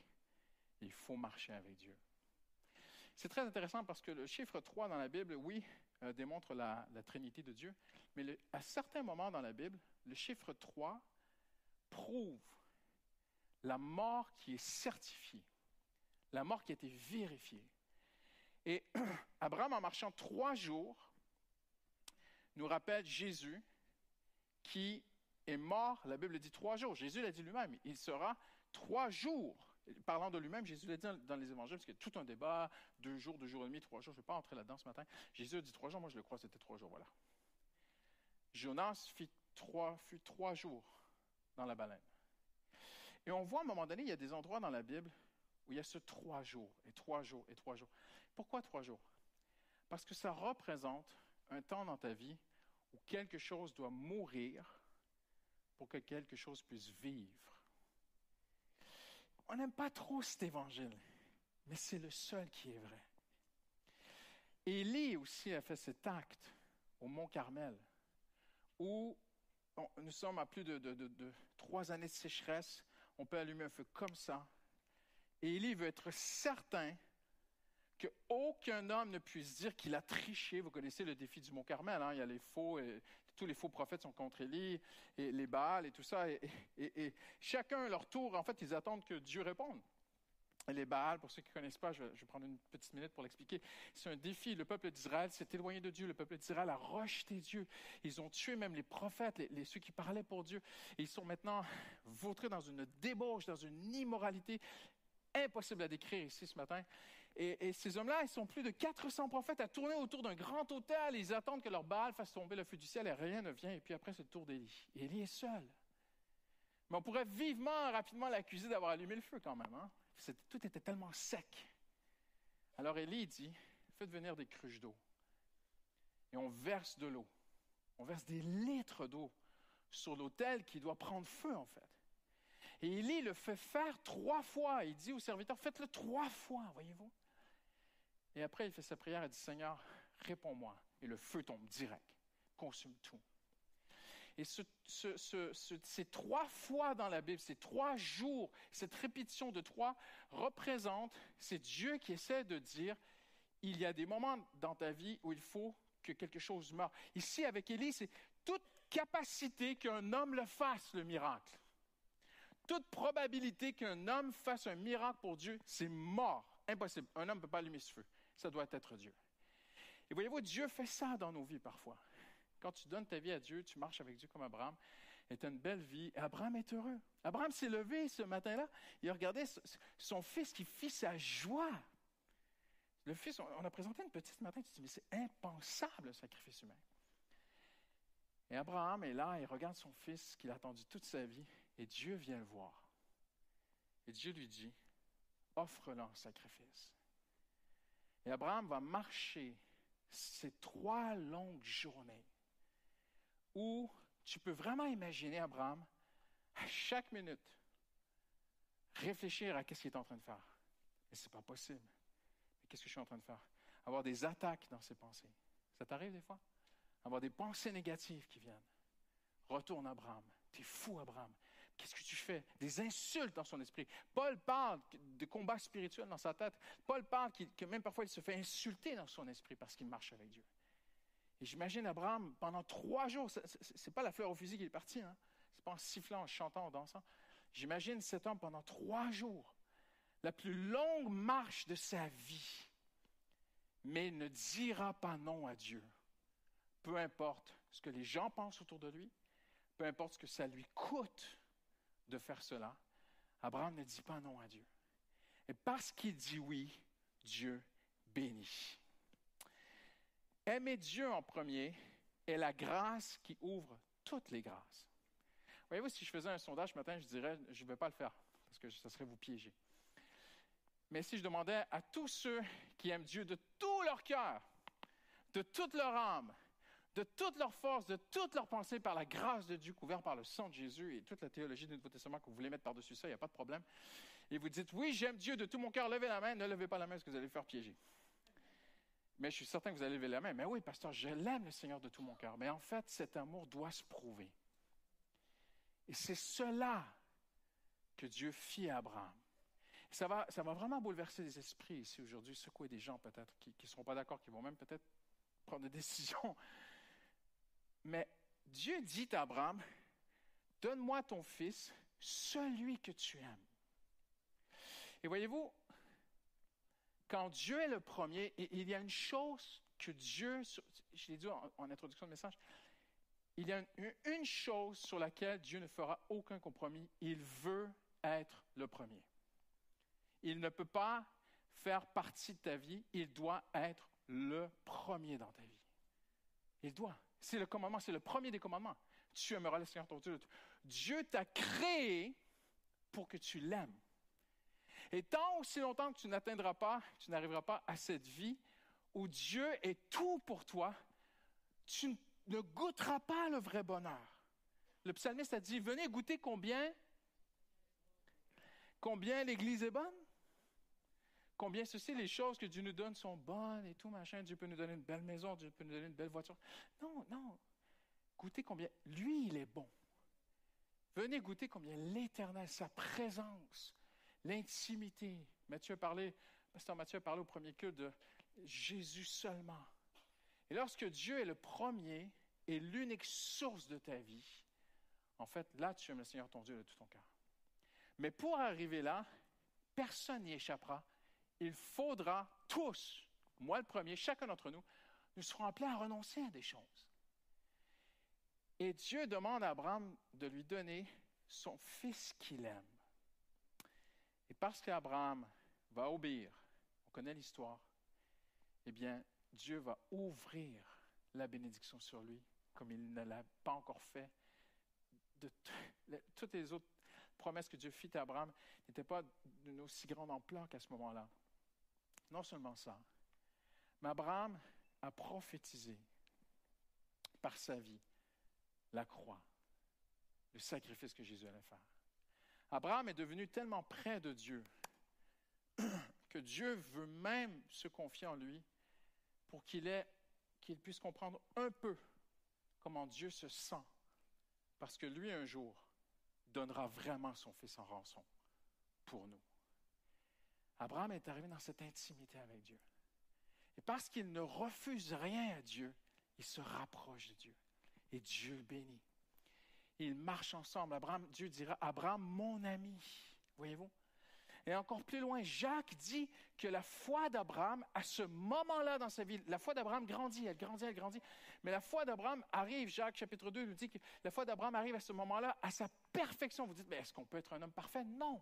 [SPEAKER 1] Il faut marcher avec Dieu. C'est très intéressant parce que le chiffre 3 dans la Bible, oui, euh, démontre la, Trinité de Dieu, mais à certains moments dans la Bible, le chiffre 3 prouve la mort qui est certifiée, la mort qui a été vérifiée. Et Abraham, en marchant trois jours, nous rappelle Jésus qui est mort, la Bible dit trois jours. Jésus l'a dit lui-même, il sera trois jours. Parlant de lui-même, Jésus l'a dit dans les évangiles, parce qu'il y a tout un débat, deux jours, deux jours et demi, trois jours. Je ne vais pas entrer là-dedans ce matin. Jésus a dit trois jours, moi je le crois, c'était trois jours, voilà. Jonas trois, fut trois jours dans la baleine. Et on voit à un moment donné, il y a des endroits dans la Bible où il y a ce trois jours, et trois jours, et trois jours. Pourquoi trois jours? Parce que ça représente un temps dans ta vie où quelque chose doit mourir pour que quelque chose puisse vivre. On n'aime pas trop cet évangile, mais c'est le seul qui est vrai. Élie aussi a fait cet acte au Mont Carmel, où nous sommes à plus de, trois années de sécheresse, on peut allumer un feu comme ça. Et Élie veut être certain qu'aucun homme ne puisse dire qu'il a triché. Vous connaissez le défi du Mont Carmel, hein? il y a les faux, et tous les faux prophètes sont contre Élie, et les Baals et tout ça. Et, chacun à leur tour, en fait, ils attendent que Dieu réponde. Les Baals, pour ceux qui ne connaissent pas, je vais, prendre une petite minute pour l'expliquer. C'est un défi. Le peuple d'Israël s'est éloigné de Dieu. Le peuple d'Israël a rejeté Dieu. Ils ont tué même les prophètes, les, ceux qui parlaient pour Dieu. Et ils sont maintenant vautrés dans une débauche, dans une immoralité impossible à décrire ici ce matin. Et, ces hommes-là, ils sont plus de 400 prophètes à tourner autour d'un grand hôtel. Ils attendent que leur balle fasse tomber le feu du ciel et rien ne vient. Et puis après, c'est le tour d'Élie. Et Élie est seul. Mais on pourrait vivement, rapidement l'accuser d'avoir allumé le feu quand même. Hein? Tout était tellement sec. Alors Élie dit, faites venir des cruches d'eau. Et on verse de l'eau. On verse des litres d'eau sur l'autel qui doit prendre feu en fait. Et Élie le fait faire trois fois. Il dit au serviteur, faites-le trois fois, voyez-vous. Et après, il fait sa prière et dit, Seigneur, réponds-moi. Et le feu tombe direct, consume tout. Et ces trois fois dans la Bible, ces trois jours, cette répétition de trois représente, c'est Dieu qui essaie de dire, il y a des moments dans ta vie où il faut que quelque chose meure. Ici, avec Élie, c'est toute capacité qu'un homme le fasse, le miracle. Toute probabilité qu'un homme fasse un miracle pour Dieu, c'est mort. Impossible. Un homme ne peut pas allumer ce feu. Ça doit être Dieu. Et voyez-vous, Dieu fait ça dans nos vies parfois. Quand tu donnes ta vie à Dieu, tu marches avec Dieu comme Abraham, et tu une belle vie. Et Abraham est heureux. Abraham s'est levé ce matin-là. Il a regardé son fils qui fit sa joie. Le fils, on a présenté une petite matin, tu te dis, mais c'est impensable le sacrifice humain. Et Abraham est là, il regarde son fils qu'il a attendu toute sa vie, et Dieu vient le voir. Et Dieu lui dit, offre-le en sacrifice. Et Abraham va marcher ces trois longues journées où tu peux vraiment imaginer Abraham, à chaque minute, réfléchir à ce qu'il est en train de faire. Mais ce n'est pas possible. Mais qu'est-ce que je suis en train de faire? Avoir des attaques dans ses pensées. Ça t'arrive des fois? Avoir des pensées négatives qui viennent. Retourne Abraham. Tu es fou, Abraham. Qu'est-ce que tu fais? Des insultes dans son esprit. Paul parle de combat spirituel dans sa tête. Paul parle que même parfois il se fait insulter dans son esprit parce qu'il marche avec Dieu. Et j'imagine Abraham pendant trois jours, ce n'est pas la fleur au fusil qui est partie, hein? ce n'est pas en sifflant, en chantant, en dansant. J'imagine cet homme pendant trois jours, la plus longue marche de sa vie, mais il ne dira pas non à Dieu. Peu importe ce que les gens pensent autour de lui, peu importe ce que ça lui coûte de faire cela, Abraham ne dit pas non à Dieu. Et parce qu'il dit oui, Dieu bénit. Aimer Dieu en premier est la grâce qui ouvre toutes les grâces. Voyez-vous, si je faisais un sondage ce matin, je dirais, je ne vais pas le faire, parce que ça serait vous piéger. Mais si je demandais à tous ceux qui aiment Dieu de tout leur cœur, de toute leur âme, de toute leur force, de toute leur pensée par la grâce de Dieu couvert par le sang de Jésus et toute la théologie du Nouveau Testament que vous voulez mettre par-dessus ça, il n'y a pas de problème. Et vous dites, oui, j'aime Dieu de tout mon cœur, levez la main, ne levez pas la main parce que vous allez le faire piéger. Mais je suis certain que vous allez lever la main. Mais oui, pasteur, je l'aime le Seigneur de tout mon cœur. Mais en fait, cet amour doit se prouver. Et c'est cela que Dieu fit à Abraham. Ça va, ça va vraiment bouleverser les esprits ici aujourd'hui, secouer des gens peut-être qui ne seront pas d'accord, qui vont même peut-être prendre des décisions. Mais Dieu dit à Abraham, donne-moi ton fils, celui que tu aimes. Et voyez-vous, quand Dieu est le premier, il y a une chose que Dieu, je l'ai dit en, introduction de message, il y a une, chose sur laquelle Dieu ne fera aucun compromis. Il veut être le premier. Il ne peut pas faire partie de ta vie, il doit être le premier dans ta vie. Il doit. C'est le commandement, c'est le premier des commandements. Tu aimeras le Seigneur ton Dieu. Dieu t'a créé pour que tu l'aimes. Et tant aussi longtemps que tu n'atteindras pas, tu n'arriveras pas à cette vie où Dieu est tout pour toi, tu ne goûteras pas le vrai bonheur. Le psalmiste a dit, venez goûter combien, combien l'Église est bonne, combien ceci, les choses que Dieu nous donne sont bonnes et tout, machin. Dieu peut nous donner une belle maison, Dieu peut nous donner une belle voiture. Non, non. Goûtez combien. Lui, il est bon. Venez goûter combien l'Éternel, sa présence, l'intimité. Matthieu a parlé, Pasteur Matthieu a parlé au premier culte de Jésus seulement. Et lorsque Dieu est le premier et l'unique source de ta vie, en fait, là, tu aimes le Seigneur ton Dieu de tout ton cœur. Mais pour arriver là, personne n'y échappera. Il faudra tous, moi le premier, chacun d'entre nous, nous serons appelés à renoncer à des choses. Et Dieu demande à Abraham de lui donner son fils qu'il aime. Et parce qu'Abraham va obéir, on connaît l'histoire, eh bien, Dieu va ouvrir la bénédiction sur lui comme il ne l'a pas encore fait. Toutes les autres promesses que Dieu fit à Abraham n'étaient pas d'une aussi grande ampleur qu'à ce moment-là. Non seulement ça, mais Abraham a prophétisé par sa vie la croix, le sacrifice que Jésus allait faire. Abraham est devenu tellement près de Dieu que Dieu veut même se confier en lui pour qu'il puisse comprendre un peu comment Dieu se sent, parce que lui un jour donnera vraiment son fils en rançon pour nous. Abraham est arrivé dans cette intimité avec Dieu. Et parce qu'il ne refuse rien à Dieu, il se rapproche de Dieu. Et Dieu bénit. Ils marchent ensemble. Abraham, Dieu dira, Abraham, mon ami. Voyez-vous? Et encore plus loin, Jacques dit que la foi d'Abraham, à ce moment-là dans sa vie, la foi d'Abraham grandit, elle grandit, elle grandit. Mais la foi d'Abraham arrive, Jacques chapitre 2 nous dit que la foi d'Abraham arrive à ce moment-là à sa perfection. Vous dites, mais est-ce qu'on peut être un homme parfait? Non.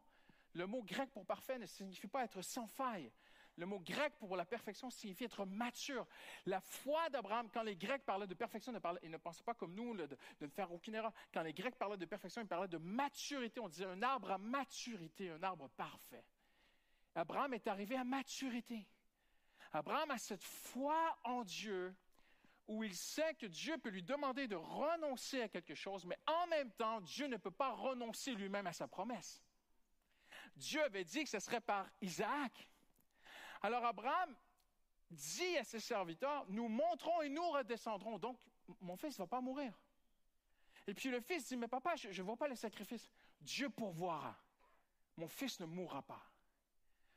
[SPEAKER 1] Le mot grec pour parfait ne signifie pas être sans faille. Le mot grec pour la perfection signifie être mature. La foi d'Abraham, quand les Grecs parlaient de perfection, ils ne pensaient pas comme nous de, ne faire aucune erreur. Quand les Grecs parlaient de perfection, ils parlaient de maturité. On disait un arbre à maturité, un arbre parfait. Abraham est arrivé à maturité. Abraham a cette foi en Dieu où il sait que Dieu peut lui demander de renoncer à quelque chose, mais en même temps, Dieu ne peut pas renoncer lui-même à sa promesse. Dieu avait dit que ce serait par Isaac. Alors Abraham dit à ses serviteurs, nous monterons et nous redescendrons. Donc, mon fils ne va pas mourir. Et puis le fils dit, mais papa, je ne vois pas le sacrifice. Dieu pourvoira. Mon fils ne mourra pas.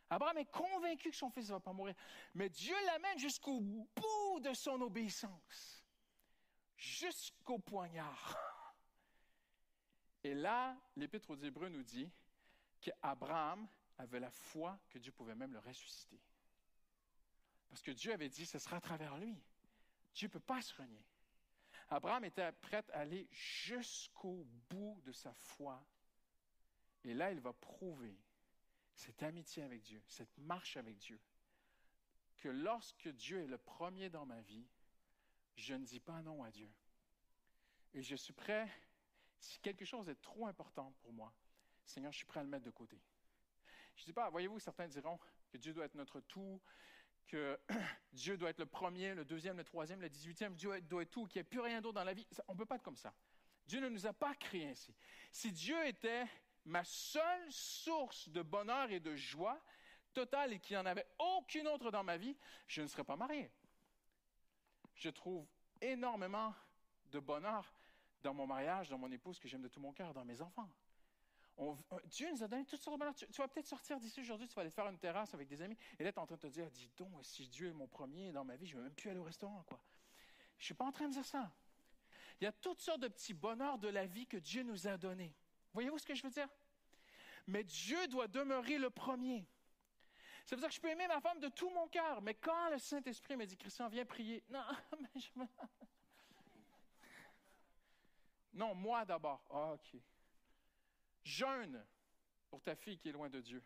[SPEAKER 1] Abraham est convaincu que son fils ne va pas mourir. Mais Dieu l'amène jusqu'au bout de son obéissance. Jusqu'au poignard. Et là, l'Épître aux Hébreux nous dit qu'Abraham avait la foi que Dieu pouvait même le ressusciter. Parce que Dieu avait dit, ce sera à travers lui. Dieu ne peut pas se renier. Abraham était prêt à aller jusqu'au bout de sa foi. Et là, il va prouver cette amitié avec Dieu, cette marche avec Dieu, que lorsque Dieu est le premier dans ma vie, je ne dis pas non à Dieu. Et je suis prêt, si quelque chose est trop important pour moi, Seigneur, je suis prêt à le mettre de côté. Je ne dis pas, voyez-vous, certains diront que Dieu doit être notre tout, que Dieu doit être le premier, le deuxième, le troisième, le dix-huitième, Dieu doit être tout, qu'il n'y ait plus rien d'autre dans la vie. On ne peut pas être comme ça. Dieu ne nous a pas créés ainsi. Si Dieu était ma seule source de bonheur et de joie totale et qu'il n'y en avait aucune autre dans ma vie, je ne serais pas marié. Je trouve énormément de bonheur dans mon mariage, dans mon épouse que j'aime de tout mon cœur, dans mes enfants. Euh, Dieu nous a donné toutes sortes de bonheur. Tu, vas peut-être sortir d'ici aujourd'hui, tu vas aller faire une terrasse avec des amis, et là, tu es en train de te dire, dis donc, si Dieu est mon premier dans ma vie, je ne vais même plus aller au restaurant, quoi. Je ne suis pas en train de dire ça. Il y a toutes sortes de petits bonheurs de la vie que Dieu nous a donnés. Voyez-vous ce que je veux dire? Mais Dieu doit demeurer le premier. Ça veut dire que je peux aimer ma femme de tout mon cœur, mais quand le Saint-Esprit me dit, Christian, viens prier, non, mais je Non, moi d'abord. Ah, OK. Jeûne pour ta fille qui est loin de Dieu.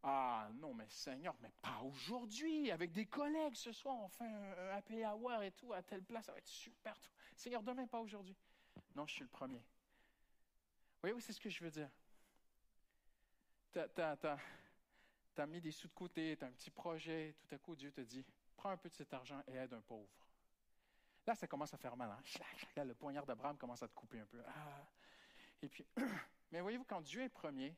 [SPEAKER 1] Ah non, mais Seigneur, mais pas aujourd'hui. Avec des collègues ce soir, on fait un, happy hour et tout à telle place, ça va être super. Seigneur, demain, pas aujourd'hui. Non, je suis le premier. Voyez-vous, c'est ce que je veux dire. Tu as, mis des sous de côté, tu as un petit projet, tout à coup, Dieu te dit, prends un peu de cet argent et aide un pauvre. Là, ça commence à faire mal. Hein? Là, le poignard d'Abraham commence à te couper un peu. Ah. Et puis, Mais voyez-vous, quand Dieu est premier,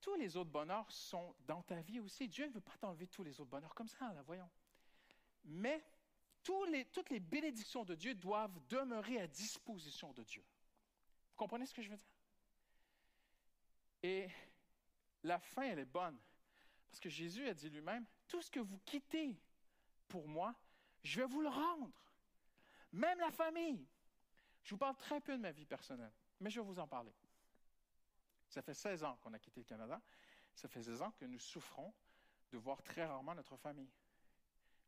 [SPEAKER 1] tous les autres bonheurs sont dans ta vie aussi. Dieu ne veut pas t'enlever tous les autres bonheurs comme ça, là, voyons. Mais toutes les bénédictions de Dieu doivent demeurer à disposition de Dieu. Vous comprenez ce que je veux dire? Et la fin, elle est bonne. Parce que Jésus a dit lui-même, tout ce que vous quittez pour moi, je vais vous le rendre. Même la famille. Je vous parle très peu de ma vie personnelle. Mais je vais vous en parler. Ça fait 16 ans qu'on a quitté le Canada. Ça fait 16 ans que nous souffrons de voir très rarement notre famille.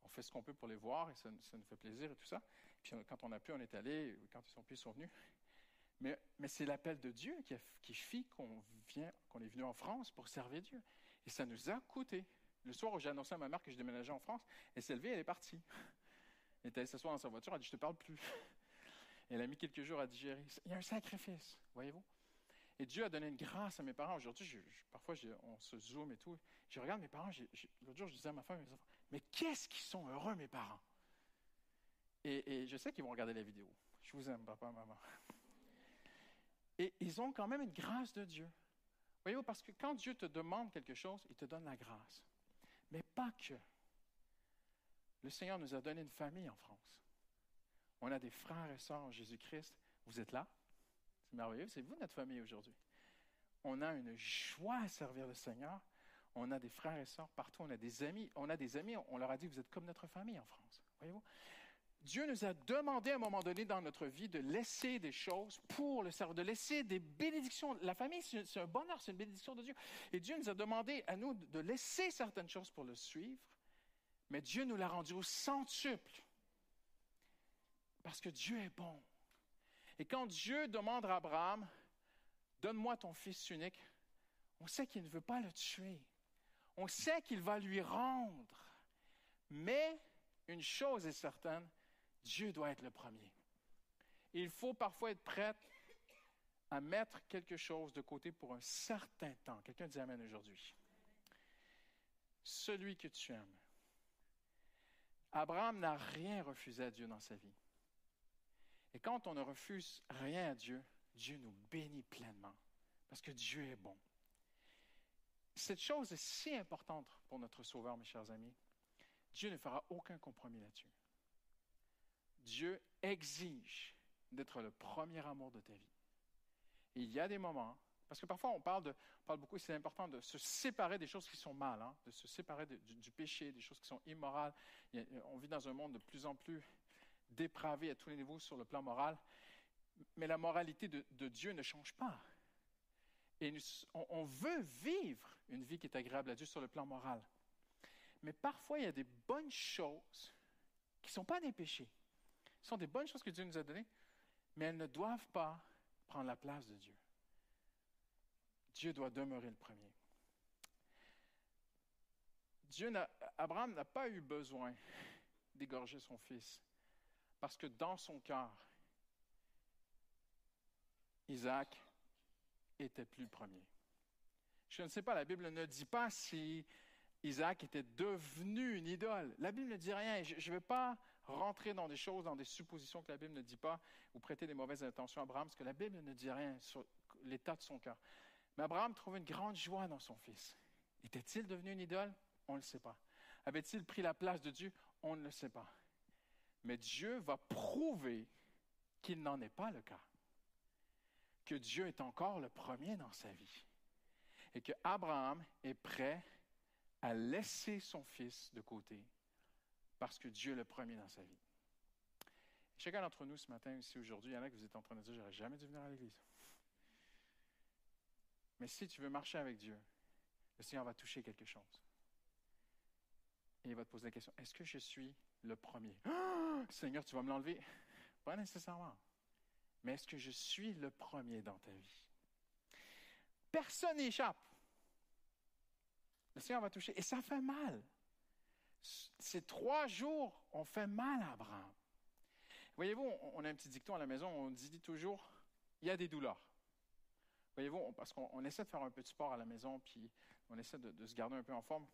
[SPEAKER 1] On fait ce qu'on peut pour les voir et ça, nous fait plaisir et tout ça. Puis quand on a pu, on est allé. Quand ils sont plus, ils sont venus. Mais, c'est l'appel de Dieu qui, fit qu'on qu'on est venu en France pour servir Dieu. Et ça nous a coûté. Le soir où j'ai annoncé à ma mère que je déménageais en France, elle s'est levée, elle est partie. Elle est allée s'asseoir dans sa voiture, elle a dit, je te parle plus. Elle a mis quelques jours à digérer. Il y a un sacrifice, voyez-vous? Et Dieu a donné une grâce à mes parents. Aujourd'hui, parfois, on se zoome et tout. Je regarde mes parents. L'autre jour, je disais à ma femme mes enfants, mais qu'est-ce qu'ils sont heureux, mes parents. Et, je sais qu'ils vont regarder la vidéo. Je vous aime, papa, maman. Et ils ont quand même une grâce de Dieu. Voyez-vous, parce que quand Dieu te demande quelque chose, il te donne la grâce. Mais pas que. Le Seigneur nous a donné une famille en France. On a des frères et sœurs en Jésus-Christ. Vous êtes là? C'est merveilleux. C'est vous notre famille aujourd'hui. On a une joie à servir le Seigneur. On a des frères et sœurs partout, on a des amis. On a des amis, on leur a dit, vous êtes comme notre famille en France. Voyez-vous? Dieu nous a demandé à un moment donné dans notre vie de laisser des choses pour le servir, de laisser des bénédictions. La famille, c'est un bonheur, c'est une bénédiction de Dieu. Et Dieu nous a demandé à nous de laisser certaines choses pour le suivre, mais Dieu nous l'a rendu au centuple. Parce que Dieu est bon. Et quand Dieu demande à Abraham, donne-moi ton fils unique, on sait qu'il ne veut pas le tuer. On sait qu'il va lui rendre. Mais une chose est certaine, Dieu doit être le premier. Il faut parfois être prêt à mettre quelque chose de côté pour un certain temps. Quelqu'un dit Amen aujourd'hui. Celui que tu aimes. Abraham n'a rien refusé à Dieu dans sa vie. Et quand on ne refuse rien à Dieu, Dieu nous bénit pleinement, parce que Dieu est bon. Cette chose est si importante pour notre Sauveur, mes chers amis. Dieu ne fera aucun compromis là-dessus. Dieu exige d'être le premier amour de ta vie. Il y a des moments, parce que parfois on parle, de, on beaucoup, c'est important de se séparer des choses qui sont mal, hein, de se séparer du, péché, des choses qui sont immorales. on vit dans un monde de plus en plus dépravé à tous les niveaux sur le plan moral, mais la moralité de, Dieu ne change pas. Et on veut vivre une vie qui est agréable à Dieu sur le plan moral. Mais parfois, il y a des bonnes choses qui ne sont pas des péchés. Ce sont des bonnes choses que Dieu nous a données, mais elles ne doivent pas prendre la place de Dieu. Dieu doit demeurer le premier. Dieu Abraham n'a pas eu besoin d'égorger son fils, parce que dans son cœur, Isaac était plus premier. Je ne sais pas, la Bible ne dit pas si Isaac était devenu une idole. La Bible ne dit rien. Je ne vais pas rentrer dans des choses, dans des suppositions que la Bible ne dit pas, ou prêter des mauvaises intentions à Abraham, parce que la Bible ne dit rien sur l'état de son cœur. Mais Abraham trouvait une grande joie dans son fils. Était-il devenu une idole? On ne le sait pas. Avait-il pris la place de Dieu? On ne le sait pas. Mais Dieu va prouver qu'il n'en est pas le cas. Que Dieu est encore le premier dans sa vie. Et que Abraham est prêt à laisser son fils de côté parce que Dieu est le premier dans sa vie. chacun d'entre nous ce matin, ici aujourd'hui, il y en a que vous êtes en train de dire, j'aurais jamais dû venir à l'église. Mais si tu veux marcher avec Dieu, le Seigneur va toucher quelque chose. Et il va te poser la question, est-ce que je suis le premier? Seigneur, tu vas me l'enlever? Pas nécessairement. Mais est-ce que je suis le premier dans ta vie? Personne n'échappe. Le Seigneur va toucher. Et ça fait mal ces trois jours ont fait mal à Abraham. Voyez-vous, on a un petit dicton à la maison, on dit toujours, il y a des douleurs. Voyez-vous, parce qu'on essaie de faire un peu de sport à la maison, puis on essaie de, se garder un peu en forme.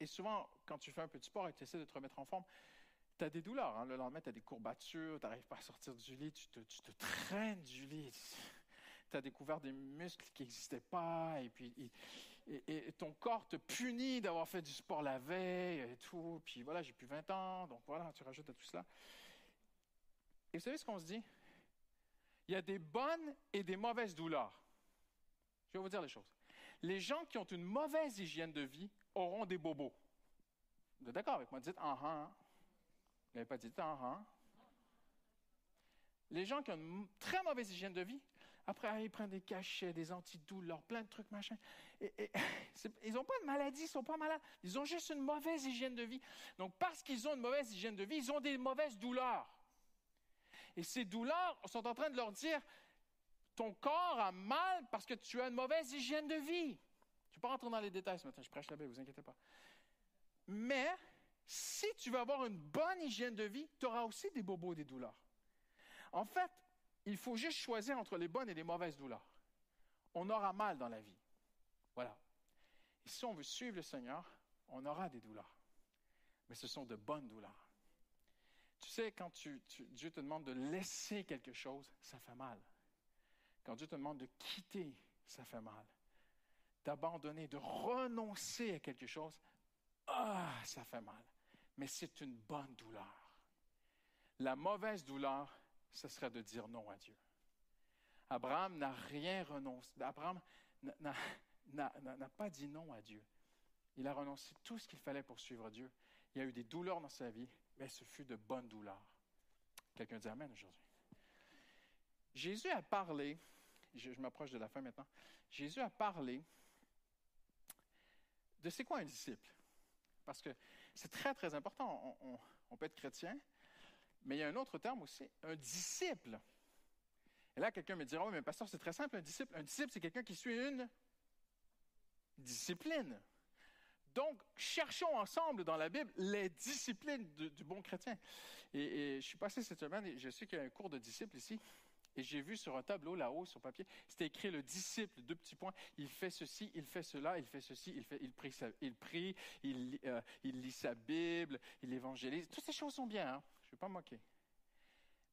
[SPEAKER 1] Et souvent, quand tu fais un peu de sport et que tu essaies de te remettre en forme, tu as des douleurs. Hein. Le lendemain, tu as des courbatures, tu n'arrives pas à sortir du lit, tu te, traînes du lit. Tu as découvert des muscles qui n'existaient pas, et puis ton corps te punit d'avoir fait du sport la veille et tout. Puis voilà, j'ai plus 20 ans, donc voilà, tu rajoutes à tout cela. Et vous savez ce qu'on se dit? Il y a des bonnes et des mauvaises douleurs. Je vais vous dire les choses. Les gens qui ont une mauvaise hygiène de vie auront des bobos. Vous êtes d'accord avec moi? Dites ah ah. Vous n'avez pas dit ah ah. Les gens qui ont une très mauvaise hygiène de vie après, ils prennent des cachets, des antidouleurs, plein de trucs, machin. Et, ils n'ont pas de maladie, ils ne sont pas malades. Ils ont juste une mauvaise hygiène de vie. Donc, parce qu'ils ont une mauvaise hygiène de vie, ils ont des mauvaises douleurs. Et ces douleurs sont en train de leur dire, ton corps a mal parce que tu as une mauvaise hygiène de vie. Je ne vais pas rentrer dans les détails ce matin, je prêche la Bible, vous inquiétez pas. Mais si tu veux avoir une bonne hygiène de vie, tu auras aussi des bobos, des douleurs. En fait, il faut juste choisir entre les bonnes et les mauvaises douleurs. On aura mal dans la vie. Voilà. Et si on veut suivre le Seigneur, on aura des douleurs. Mais ce sont de bonnes douleurs. Tu sais, quand Dieu te demande de laisser quelque chose, ça fait mal. Quand Dieu te demande de quitter, ça fait mal. D'abandonner, de renoncer à quelque chose, ah, ça fait mal. Mais c'est une bonne douleur. La mauvaise douleur, ce serait de dire non à Dieu. Abraham n'a rien renoncé. Abraham n'a pas dit non à Dieu. Il a renoncé tout ce qu'il fallait pour suivre Dieu. Il y a eu des douleurs dans sa vie, mais ce fut de bonnes douleurs. Quelqu'un dit Amen aujourd'hui. Jésus a parlé, je, m'approche de la fin maintenant, Jésus a parlé de c'est quoi un disciple? Parce que c'est très, très important. On, peut être chrétien, mais il y a un autre terme aussi, un disciple. Et là, quelqu'un me dira, oui, mais pasteur, c'est très simple, un disciple. Un disciple, c'est quelqu'un qui suit une discipline. Donc, cherchons ensemble dans la Bible les disciplines du bon chrétien. Et, je suis passé cette semaine, et je sais qu'il y a un cours de disciples ici, et j'ai vu sur un tableau là-haut, sur papier, c'était écrit le disciple, deux petits points. Il fait ceci, il fait cela, il fait ceci, il, fait, il prie, il, prie euh, il lit sa Bible, il évangélise. Toutes ces choses sont bien, hein? je ne vais pas moquer.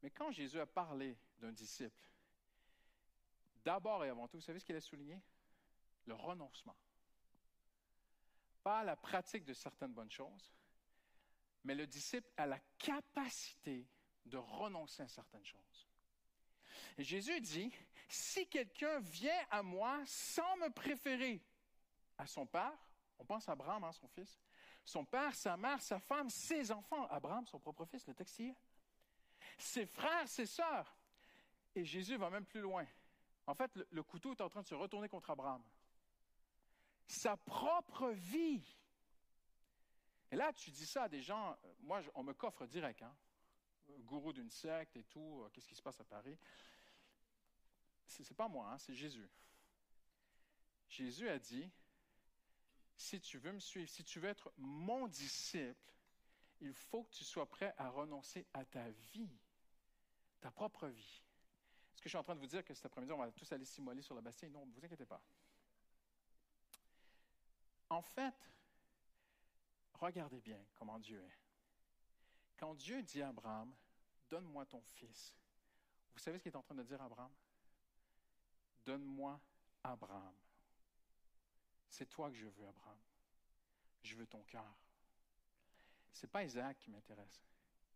[SPEAKER 1] Mais quand Jésus a parlé d'un disciple, d'abord et avant tout, vous savez ce qu'il a souligné? Le renoncement pas la pratique de certaines bonnes choses, mais le disciple a la capacité de renoncer à certaines choses. Jésus dit, si quelqu'un vient à moi sans me préférer à son père, on pense à Abraham, hein, son fils, son père, sa mère, sa femme, ses enfants, Abraham, son propre fils, le textile, ses frères, ses sœurs. Et Jésus va même plus loin. En fait, le couteau est en train de se retourner contre Abraham sa propre vie. Et là, tu dis ça à des gens, euh, moi, on me coffre direct, hein? Gourou d'une secte et tout, euh, qu'est-ce qui se passe à Paris? Ce n'est pas moi, hein, c'est Jésus. Jésus a dit, si tu veux me suivre, si tu veux être mon disciple, il faut que tu sois prêt à renoncer à ta vie, ta propre vie. Est-ce que je suis en train de vous dire que cet après-midi, on va tous aller s'immoler sur la Bastille? Non, ne vous inquiétez pas. En fait, regardez bien comment Dieu est. Quand Dieu dit à Abraham, donne-moi ton fils, vous savez ce qu'il est en train de dire à Abraham? Donne-moi Abraham. C'est toi que je veux, Abraham. Je veux ton cœur. Ce n'est pas Isaac qui m'intéresse,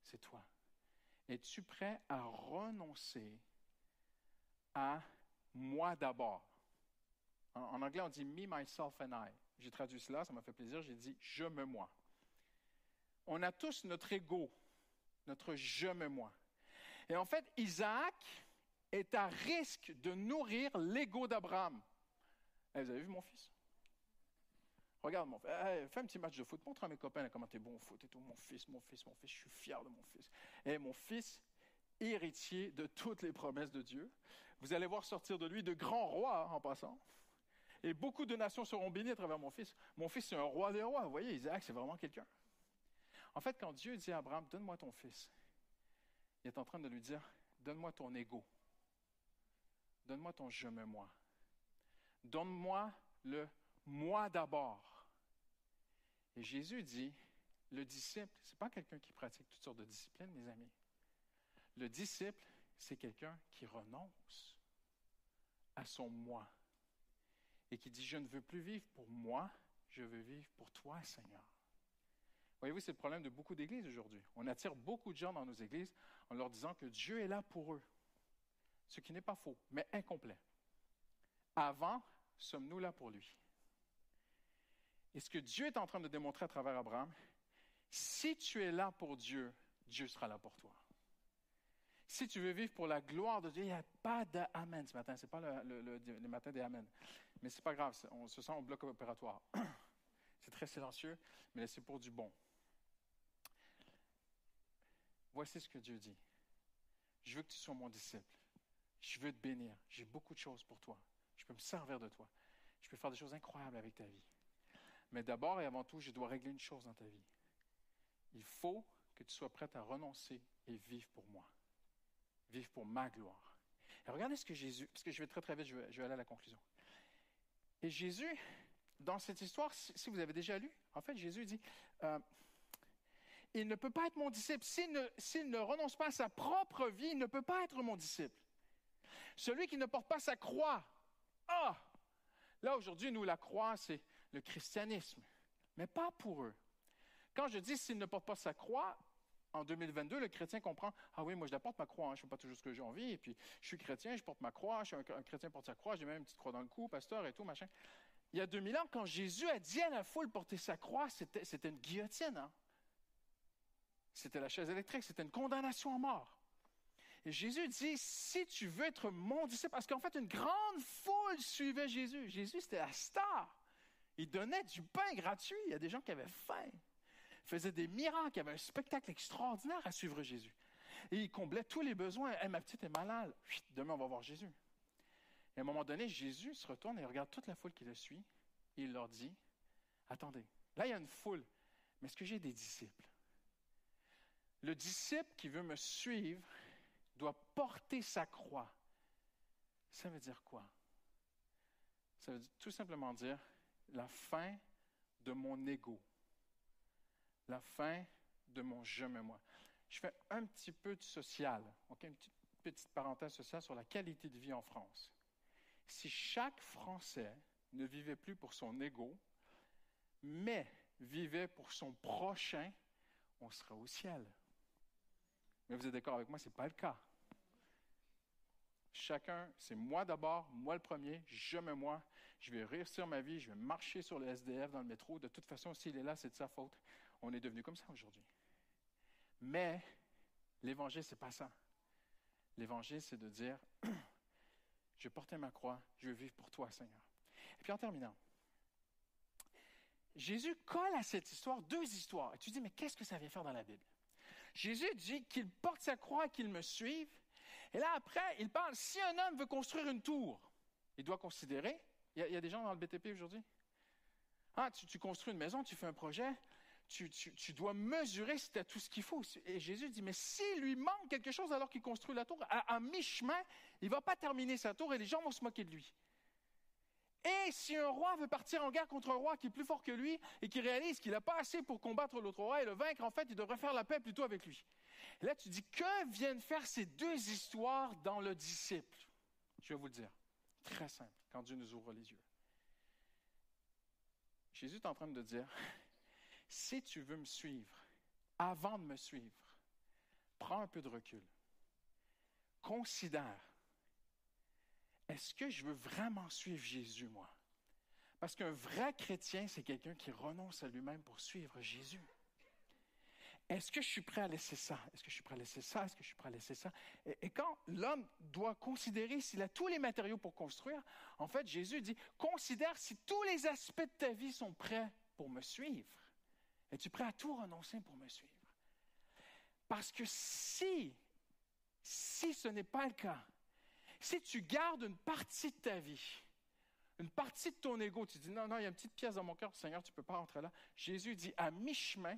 [SPEAKER 1] c'est toi. Es-tu prêt à renoncer à moi d'abord? En, en, anglais, on dit me, myself and I. J'ai traduit cela, ça m'a fait plaisir. J'ai dit je me moi. On a tous notre ego, notre je me moi. Et en fait, Isaac est à risque de nourrir l'ego d'Abraham. Eh, vous avez vu mon fils? Regarde mon fils. Eh, fais un petit match de foot. Montre à mes copains comment tu es bon foot et tout. Mon fils, mon fils, mon fils. Je suis fier de mon fils. Et eh, mon fils, héritier de toutes les promesses de Dieu. Vous allez voir sortir de lui de grands rois en passant. Et beaucoup de nations seront bénies à travers mon fils. Mon fils, c'est un roi des rois. Vous voyez, Isaac, c'est vraiment quelqu'un. En fait, quand Dieu dit à Abraham, donne-moi ton fils, il est en train de lui dire, donne-moi ton ego. Donne-moi ton je me moi. Donne-moi le moi d'abord. Et Jésus dit, le disciple, ce n'est pas quelqu'un qui pratique toutes sortes de disciplines, mes amis. Le disciple, c'est quelqu'un qui renonce à son moi et qui dit, je ne veux plus vivre pour moi, je veux vivre pour toi, Seigneur. Voyez-vous, c'est le problème de beaucoup d'églises aujourd'hui. On attire beaucoup de gens dans nos églises en leur disant que Dieu est là pour eux, ce qui n'est pas faux, mais incomplet. Avant, sommes-nous là pour lui? Et ce que Dieu est en train de démontrer à travers Abraham, si tu es là pour Dieu, Dieu sera là pour toi. Si tu veux vivre pour la gloire de Dieu, il n'y a pas d'Amen ce matin. Ce n'est pas le, le, matin des Amen. Mais ce n'est pas grave, on se sent au bloc opératoire. C'est très silencieux, mais c'est pour du bon. Voici ce que Dieu dit. Je veux que tu sois mon disciple. Je veux te bénir. J'ai beaucoup de choses pour toi. Je peux me servir de toi. Je peux faire des choses incroyables avec ta vie. Mais d'abord et avant tout, je dois régler une chose dans ta vie. Il faut que tu sois prête à renoncer et vivre pour moi. Vivre pour ma gloire. Et regardez ce que Jésus, parce que je vais très très vite, je vais aller à la conclusion. Et Jésus, dans cette histoire, si vous avez déjà lu, en fait, Jésus dit, euh, il ne peut pas être mon disciple. S'il ne, renonce pas à sa propre vie, il ne peut pas être mon disciple. Celui qui ne porte pas sa croix. Ah! Là, aujourd'hui, nous, la croix, c'est le christianisme. Mais pas pour eux. Quand je dis s'il ne porte pas sa croix, en 2022, le chrétien comprend Ah oui, moi je la porte ma croix, hein, je ne fais pas toujours ce que j'ai envie, et puis je suis chrétien, je porte ma croix, je suis un, chrétien porte sa croix, j'ai même une petite croix dans le cou, pasteur et tout, machin. il y a 2000 ans, quand Jésus a dit à la foule porter sa croix, c'était, c'était une guillotine. Hein? C'était la chaise électrique, c'était une condamnation à mort. Et Jésus dit, si tu veux être mon disciple, parce qu'en fait, une grande foule suivait Jésus. Jésus, c'était la star. Il donnait du pain gratuit. Il y a des gens qui avaient faim. Il faisait des miracles. Il y avait un spectacle extraordinaire à suivre Jésus. Et il comblait tous les besoins. ma petite est malade. demain, on va voir Jésus. Et à un moment donné, Jésus se retourne et regarde toute la foule qui le suit. Et il leur dit, attendez, là, il y a une foule. Mais est-ce que j'ai des disciples? Le disciple qui veut me suivre doit porter sa croix. Ça veut dire quoi? Ça veut tout simplement dire la fin de mon ego, la fin de mon je me moi. Je fais un petit peu de social, ok, une petite, parenthèse sociale sur la qualité de vie en France. Si chaque Français ne vivait plus pour son ego, mais vivait pour son prochain, on serait au ciel. Mais vous êtes d'accord avec moi, ce n'est pas le cas. Chacun, c'est moi d'abord, moi le premier, je me moi, je vais réussir ma vie, je vais marcher sur le SDF dans le métro. De toute façon, s'il est là, c'est de sa faute. On est devenu comme ça aujourd'hui. Mais l'évangile, c'est pas ça. L'évangile, c'est de dire, je vais porter ma croix, je vais vivre pour toi, Seigneur. Et puis en terminant, Jésus colle à cette histoire deux histoires. Et tu dis, mais qu'est-ce que ça vient faire dans la Bible? Jésus dit qu'il porte sa croix et qu'il me suive. Et là, après, il parle, si un homme veut construire une tour, il doit considérer, il y a, des gens dans le BTP aujourd'hui? Ah, tu, construis une maison, tu fais un projet, tu, dois mesurer si tu as tout ce qu'il faut. Et Jésus dit, mais s'il lui manque quelque chose alors qu'il construit la tour, à, mi-chemin, il ne va pas terminer sa tour et les gens vont se moquer de lui. Et si un roi veut partir en guerre contre un roi qui est plus fort que lui et qui réalise qu'il n'a pas assez pour combattre l'autre roi et le vaincre, en fait, il devrait faire la paix plutôt avec lui. Là, tu dis, que viennent faire ces deux histoires dans le disciple? Je vais vous le dire. Très simple, quand Dieu nous ouvre les yeux. Jésus est en train de dire, si tu veux me suivre, avant de me suivre, prends un peu de recul. Considère, est-ce que je veux vraiment suivre Jésus, moi? Parce qu'un vrai chrétien, c'est quelqu'un qui renonce à lui-même pour suivre Jésus. Est-ce que je suis prêt à laisser ça? Est-ce que je suis prêt à laisser ça? Est-ce que je suis prêt à laisser ça? Et, quand l'homme doit considérer s'il a tous les matériaux pour construire, en fait, Jésus dit, considère si tous les aspects de ta vie sont prêts pour me suivre. Es-tu prêt à tout renoncer pour me suivre? Parce que si, si ce n'est pas le cas, si tu gardes une partie de ta vie, une partie de ton ego, tu dis non, non, il y a une petite pièce dans mon cœur, Seigneur, tu ne peux pas rentrer là. Jésus dit à mi-chemin,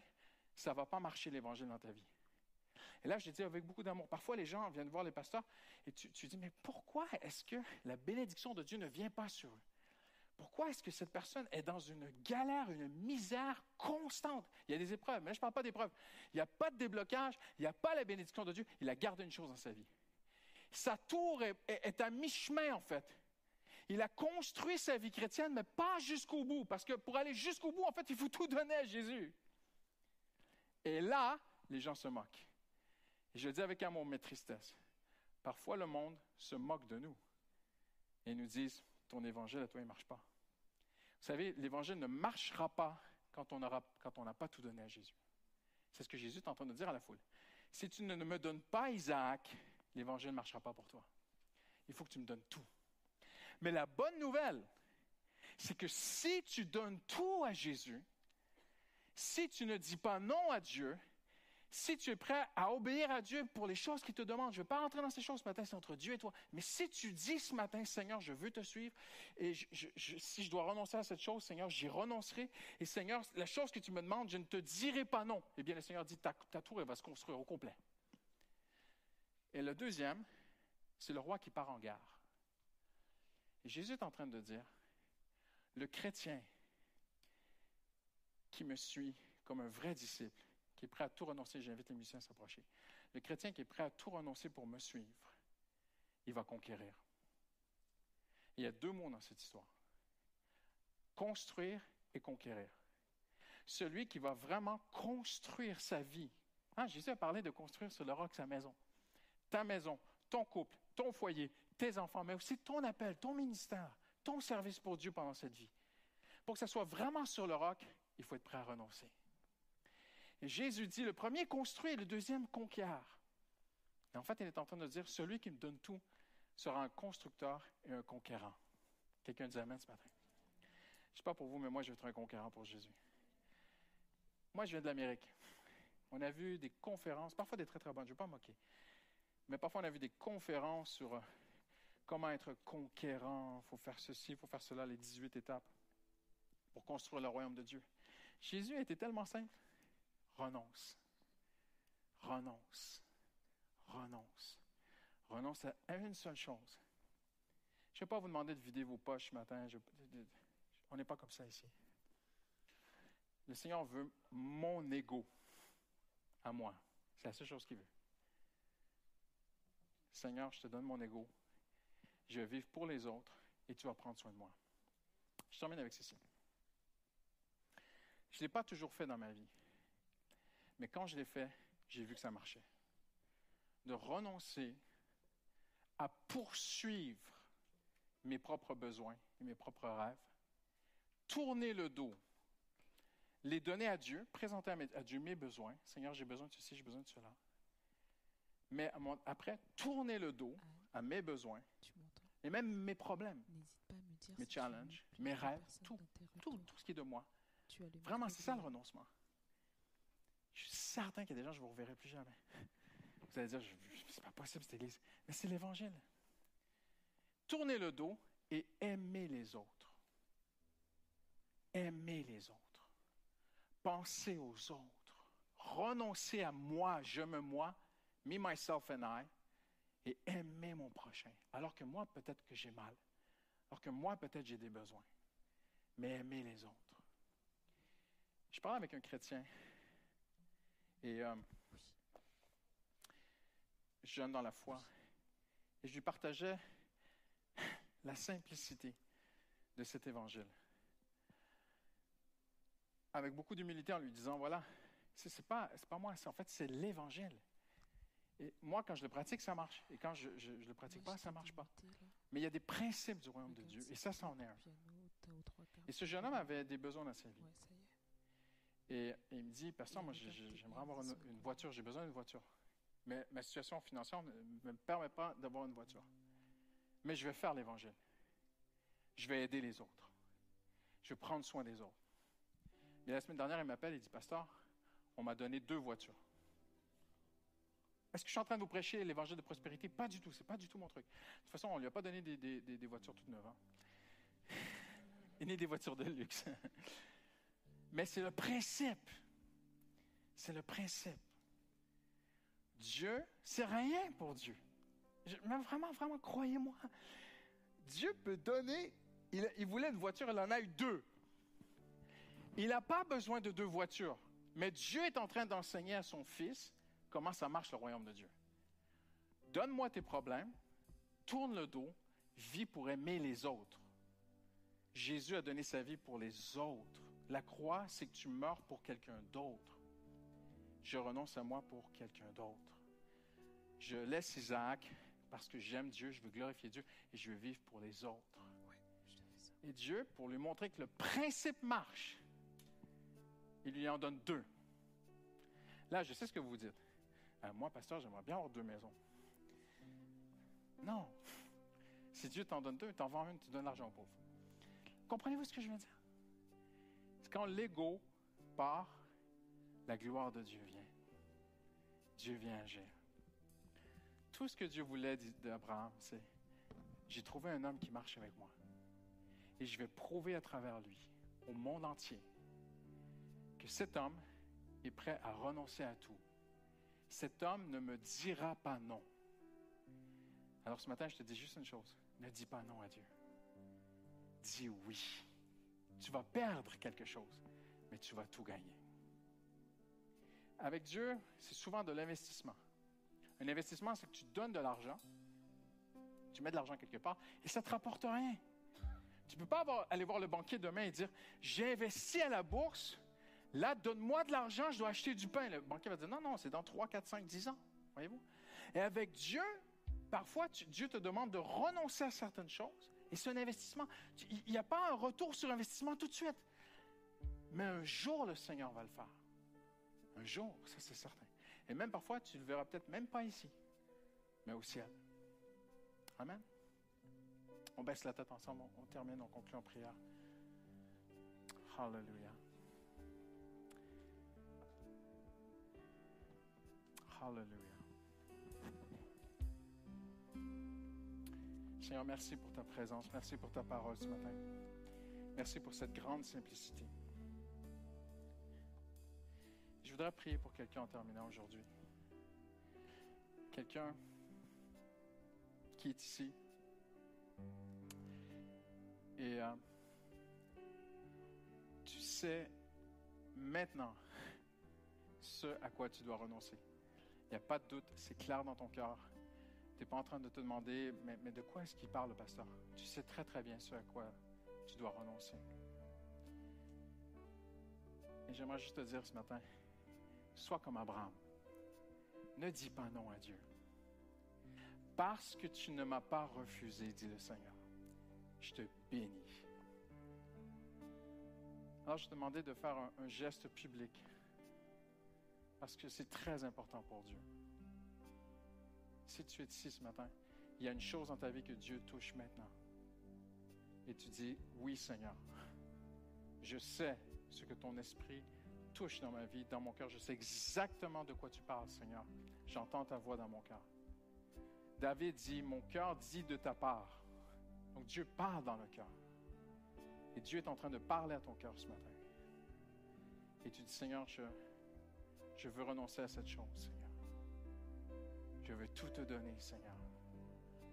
[SPEAKER 1] ça ne va pas marcher l'évangile dans ta vie. Et là, je dis avec beaucoup d'amour. Parfois, les gens viennent voir les pasteurs et tu, tu dis, mais pourquoi est-ce que la bénédiction de Dieu ne vient pas sur eux? Pourquoi est-ce que cette personne est dans une galère, une misère constante? Il y a des épreuves, mais je ne parle pas d'épreuves. Il n'y a pas de déblocage, il n'y a pas la bénédiction de Dieu. Il a gardé une chose dans sa vie. Sa tour est, à mi-chemin, en fait. Il a construit sa vie chrétienne, mais pas jusqu'au bout. Parce que pour aller jusqu'au bout, en fait, il faut tout donner à Jésus. Et là, les gens se moquent. Et je dis avec amour, mais tristesse. Parfois, le monde se moque de nous et nous disent Ton évangile à toi, il ne marche pas. Vous savez, l'évangile ne marchera pas quand on n'a pas tout donné à Jésus. C'est ce que Jésus est en train de dire à la foule. Si tu ne me donnes pas Isaac, l'évangile ne marchera pas pour toi. Il faut que tu me donnes tout. Mais la bonne nouvelle, c'est que si tu donnes tout à Jésus, si tu ne dis pas non à Dieu, si tu es prêt à obéir à Dieu pour les choses qu'il te demande, je ne vais pas rentrer dans ces choses ce matin, c'est entre Dieu et toi. Mais si tu dis ce matin, Seigneur, je veux te suivre, et si je dois renoncer à cette chose, Seigneur, j'y renoncerai. Et Seigneur, la chose que tu me demandes, je ne te dirai pas non. Eh bien, le Seigneur dit, ta, ta tour, elle va se construire au complet. Et le deuxième, c'est le roi qui part en. Et Jésus est en train de dire, le chrétien qui me suit comme un vrai disciple, qui est prêt à tout renoncer, j'invite les musiciens à s'approcher, le chrétien qui est prêt à tout renoncer pour me suivre, il va conquérir. il y a deux mots dans cette histoire. Construire et conquérir. Celui qui va vraiment construire sa vie. Hein, Jésus a parlé de construire sur le roc sa maison. Ta maison, ton couple, ton foyer, tes enfants, mais aussi ton appel, ton ministère, ton service pour Dieu pendant cette vie. Pour que ça soit vraiment sur le roc, il faut être prêt à renoncer. Jésus dit, le premier construit et le deuxième conquiert. En fait, il est en train de dire, celui qui me donne tout sera un constructeur et un conquérant. Quelqu'un dit Amen ce matin. Je ne sais pas pour vous, mais moi, je vais être un conquérant pour Jésus. Moi, je viens de l'Amérique. On a vu des conférences, parfois des très très bonnes, je ne vais pas moquer. Mais parfois, on a vu des conférences sur euh, comment être conquérant, il faut faire ceci, il faut faire cela, les 18 étapes pour construire le royaume de Dieu. Jésus été tellement simple. Renonce. Renonce. Renonce. Renonce à une seule chose. Je ne vais pas vous demander de vider vos poches ce matin. on n'est pas comme ça ici. Le Seigneur veut mon ego à moi. C'est la seule chose qu'il veut. Seigneur, je te donne mon ego. Je vais vivre pour les autres et tu vas prendre soin de moi. Je termine avec ceci. Je ne l'ai pas toujours fait dans ma vie. Mais quand je l'ai fait, j'ai vu que ça marchait. De renoncer à poursuivre mes propres besoins et mes propres rêves, tourner le dos, les donner à Dieu, présenter à, Dieu mes besoins. Seigneur, j'ai besoin de ceci, j'ai besoin de cela. Mais après, tourner le dos à mes besoins et même mes problèmes, mes challenges, mes rêves, tout, tout, tout ce qui est de moi. Vraiment, c'est ça le renoncement. Je suis certain qu'il y a des gens, je ne vous reverrai plus jamais. Vous allez dire, c'est pas possible cette église. Mais c'est l'évangile. Tournez le dos et aimez les autres. Aimez les autres. Pensez aux autres. Renoncez à moi, je me moi, me, myself and I, et aimez mon prochain. Alors que moi, peut-être que j'ai mal. Alors que moi, peut-être j'ai des besoins. Mais aimez les autres. Je parlais avec un chrétien et euh, jeune dans la foi, et je lui partageais la simplicité de cet évangile. Avec beaucoup d'humilité en lui disant, voilà, ce n'est pas, pas moi, en fait, c'est l'évangile. Et moi, quand je le pratique, ça marche. Et quand je ne le pratique pas, ça ne marche pas. Mais il y a des principes du royaume de Dieu. Et ça, c'en est un. Et ce jeune homme avait des besoins dans sa vie. Et, il me dit, Pasteur, moi, j'aimerais avoir une, voiture, j'ai besoin d'une voiture. Mais ma situation financière ne me permet pas d'avoir une voiture. Mais je vais faire l'Évangile. Je vais aider les autres. Je vais prendre soin des autres. Mais la semaine dernière, il m'appelle et dit, Pasteur, on m'a donné deux voitures. Est-ce que je suis en train de vous prêcher l'évangile de prospérité? Pas du tout, c'est pas du tout mon truc. De toute façon, on ne lui a pas donné des, voitures toutes neuves. Hein. ni des voitures de luxe. Mais c'est le principe. C'est le principe. Dieu, c'est rien pour Dieu. mais vraiment, vraiment, croyez-moi. Dieu peut donner. Il, il, voulait une voiture, il en a eu deux. Il n'a pas besoin de deux voitures. Mais Dieu est en train d'enseigner à son fils comment ça marche le royaume de Dieu. Donne-moi tes problèmes, tourne le dos, vis pour aimer les autres. Jésus a donné sa vie pour les autres. La croix, c'est que tu meurs pour quelqu'un d'autre. Je renonce à moi pour quelqu'un d'autre. Je laisse Isaac parce que j'aime Dieu, je veux glorifier Dieu et je veux vivre pour les autres. Et Dieu, pour lui montrer que le principe marche, il lui en donne deux. Là, je sais ce que vous dites. Euh, moi, pasteur, j'aimerais bien avoir deux maisons. Non. Si Dieu t'en donne deux, t'en vends une, tu donnes l'argent aux pauvres. Comprenez-vous ce que je veux dire? quand l'ego part, la gloire de Dieu vient. Dieu vient agir. Tout ce que Dieu voulait d'Abraham, c'est j'ai trouvé un homme qui marche avec moi. Et je vais prouver à travers lui, au monde entier, que cet homme est prêt à renoncer à tout. Cet homme ne me dira pas non. Alors ce matin, je te dis juste une chose. Ne dis pas non à Dieu. Dis oui tu vas perdre quelque chose, mais tu vas tout gagner. Avec Dieu, c'est souvent de l'investissement. Un investissement, c'est que tu donnes de l'argent, tu mets de l'argent quelque part, et ça ne te rapporte rien. Tu ne peux pas aller voir le banquier demain et dire, j'ai investi à la bourse, là, donne-moi de l'argent, je dois acheter du pain. Le banquier va dire, non, non, c'est dans 3, 4, 5, 10 ans. Voyez-vous? Et avec Dieu, parfois, Dieu te demande de renoncer à certaines choses
[SPEAKER 2] Et c'est un investissement. Il n'y a pas un retour sur investissement tout de suite. Mais un jour, le Seigneur va le faire. Un jour, ça c'est certain. Et même parfois, tu le verras peut-être même pas ici, mais au ciel. Amen. On baisse la tête ensemble, on, termine, on conclut en prière. Hallelujah. Hallelujah. Seigneur, merci pour ta présence, merci pour ta parole ce matin. Merci pour cette grande simplicité. Je voudrais prier pour quelqu'un en terminant aujourd'hui. Quelqu'un qui est ici. Et euh, tu sais maintenant ce à quoi tu dois renoncer. Il n'y a pas de doute, c'est clair dans ton cœur. Tu n'es pas en train de te demander, mais, mais de quoi est-ce qu'il parle, le pasteur? Tu sais très très bien ce à quoi tu dois renoncer. Et j'aimerais juste te dire ce matin, sois comme Abraham. Ne dis pas non à Dieu. Parce que tu ne m'as pas refusé, dit le Seigneur, je te bénis. Alors, je te demandais de faire un, un geste public. Parce que c'est très important pour Dieu. Si tu es ici ce matin, il y a une chose dans ta vie que Dieu touche maintenant. Et tu dis, oui Seigneur, je sais ce que ton esprit touche dans ma vie, dans mon cœur. Je sais exactement de quoi tu parles, Seigneur. J'entends ta voix dans mon cœur. David dit, mon cœur dit de ta part. Donc Dieu parle dans le cœur. Et Dieu est en train de parler à ton cœur ce matin. Et tu dis, Seigneur, je, je veux renoncer à cette chose, Seigneur. Je veux tout te donner, Seigneur.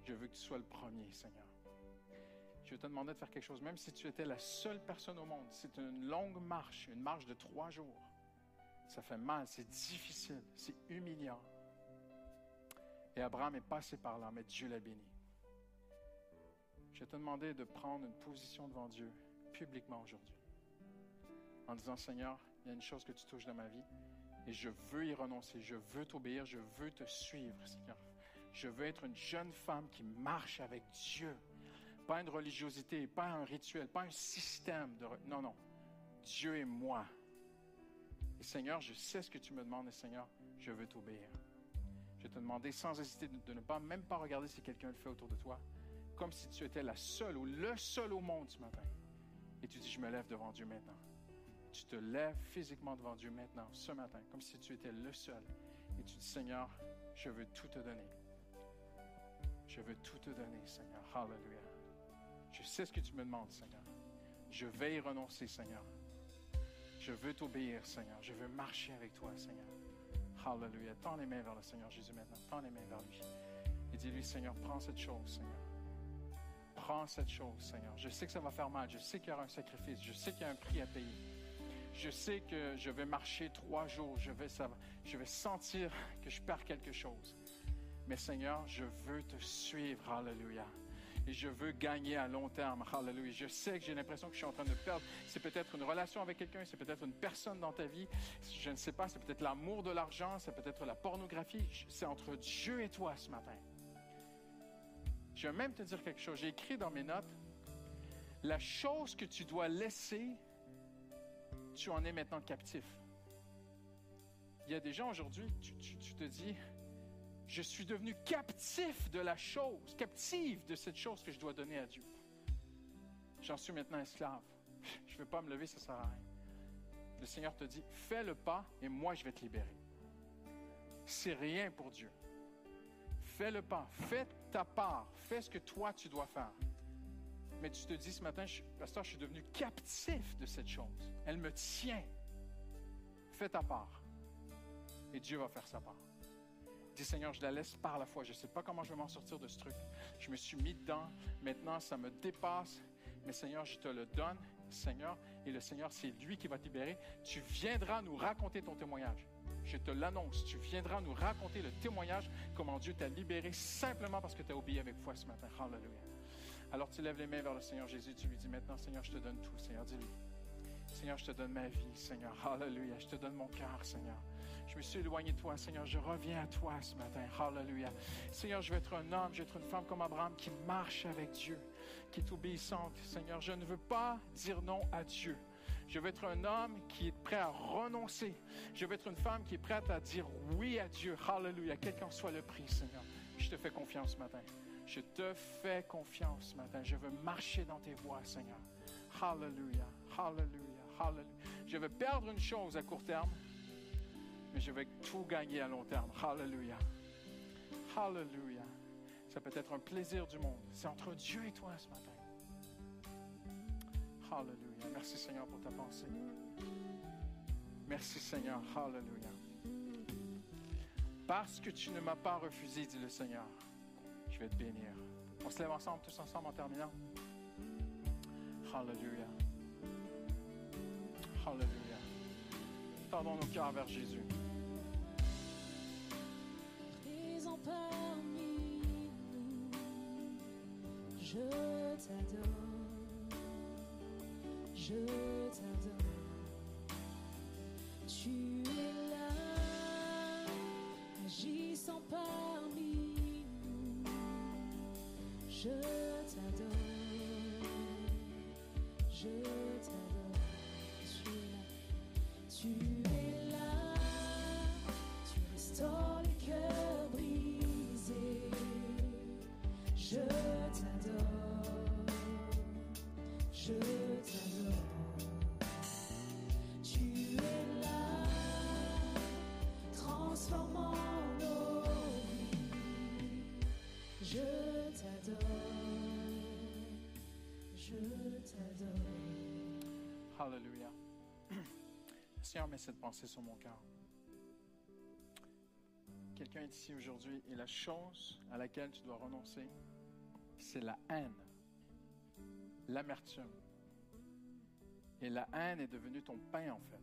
[SPEAKER 2] Je veux que tu sois le premier, Seigneur. Je vais te demander de faire quelque chose, même si tu étais la seule personne au monde. C'est une longue marche, une marche de trois jours. Ça fait mal, c'est difficile, c'est humiliant. Et Abraham est passé par là, mais Dieu l'a béni. Je vais te demander de prendre une position devant Dieu publiquement aujourd'hui. En disant, Seigneur, il y a une chose que tu touches dans ma vie et je veux y renoncer, je veux t'obéir, je veux te suivre, Seigneur. Je veux être une jeune femme qui marche avec Dieu pas une religiosité, pas un rituel, pas un système de... Non, non. Dieu et moi. Et Seigneur, je sais ce que tu me demandes et Seigneur, je veux t'obéir. Je vais te demander sans hésiter de, ne pas même pas regarder si quelqu'un le fait autour de toi, comme si tu étais la seule ou le seul au monde ce matin. Et tu dis, je me lève devant Dieu maintenant. Tu te lèves physiquement devant Dieu maintenant, ce matin, comme si tu étais le seul. Et tu dis, Seigneur, je veux tout te donner. Je veux tout te donner, Seigneur. Hallelujah. Je sais ce que tu me demandes, Seigneur. Je vais y renoncer, Seigneur. Je veux t'obéir, Seigneur. Je veux marcher avec toi, Seigneur. Hallelujah. Tends les mains vers le Seigneur Jésus maintenant. Tends les mains vers lui. Et dis-lui, Seigneur, prends cette chose, Seigneur. Prends cette chose, Seigneur. Je sais que ça va faire mal. Je sais qu'il y aura un sacrifice. Je sais qu'il y a un prix à payer. Je sais que je vais marcher trois jours. Je vais, sentir que je perds quelque chose. Mais Seigneur, je veux te suivre. Hallelujah et je veux gagner à long terme. Hallelujah. Je sais que j'ai l'impression que je suis en train de perdre. C'est peut-être une relation avec quelqu'un, c'est peut-être une personne dans ta vie. Je ne sais pas, c'est peut-être l'amour de l'argent, c'est peut-être la pornographie. C'est entre Dieu et toi ce matin. Je vais même te dire quelque chose. J'ai écrit dans mes notes, la chose que tu dois laisser, tu en es maintenant captif? Il y a des gens aujourd'hui, tu, te dis, je suis devenu captif de la chose, captive de cette chose que je dois donner à Dieu. J'en suis maintenant esclave. Je ne vais pas me lever, ça ne sert à rien. Le Seigneur te dit, fais le pas et moi je vais te libérer. C'est rien pour Dieu. Fais le pas, fais ta part, fais ce que toi tu dois faire. Mais tu te dis ce matin, pasteur, je suis devenu captif de cette chose. Elle me tient. Fais ta part. Et Dieu va faire sa part. Dis Seigneur, je la laisse par la foi. Je ne sais pas comment je vais m'en sortir de ce truc. Je me suis mis dedans. Maintenant, ça me dépasse. Mais Seigneur, je te le donne, Seigneur. Et le Seigneur, c'est lui qui va te libérer. Tu viendras nous raconter ton témoignage. Je te l'annonce. Tu viendras nous raconter le témoignage, comment Dieu t'a libéré simplement parce que tu as obéi avec foi ce matin. Hallelujah. Alors tu lèves les mains vers le Seigneur Jésus. Tu lui dis maintenant, Seigneur, je te donne tout. Seigneur, dis-lui. Seigneur, je te donne ma vie, Seigneur. Hallelujah. Je te donne mon cœur, Seigneur. Je me suis éloigné de toi, Seigneur. Je reviens à toi ce matin. Hallelujah. Seigneur, je vais être un homme, je vais être une femme comme Abraham qui marche avec Dieu, qui est obéissante. Seigneur, je ne veux pas dire non à Dieu. Je veux être un homme qui est prêt à renoncer. Je veux être une femme qui est prête à dire oui à Dieu. Hallelujah. Quel qu'en soit le prix, Seigneur. Je te fais confiance ce matin. Je te fais confiance ce matin. Je veux marcher dans tes voies, Seigneur. Hallelujah. Hallelujah. Hallelujah. Je veux perdre une chose à court terme, mais je vais tout gagner à long terme. Hallelujah. Hallelujah. Ça peut être un plaisir du monde. C'est entre Dieu et toi ce matin. Hallelujah. Merci Seigneur pour ta pensée. Merci Seigneur. Hallelujah. Parce que tu ne m'as pas refusé, dit le Seigneur, je vais te bénir. On se lève ensemble, tous ensemble en terminant. Hallelujah. Hallelujah. Tendons nos cœurs vers Jésus.
[SPEAKER 7] Présent parmi nous, je t'adore, je t'adore. Tu es là, agissant parmi nous, je t'adore, je t'adore. Tu es là, tu
[SPEAKER 2] Seigneur, mets cette pensée sur mon cœur. Quelqu'un est ici aujourd'hui et la chose à laquelle tu dois renoncer, c'est la haine, l'amertume. Et la haine est devenue ton pain en fait.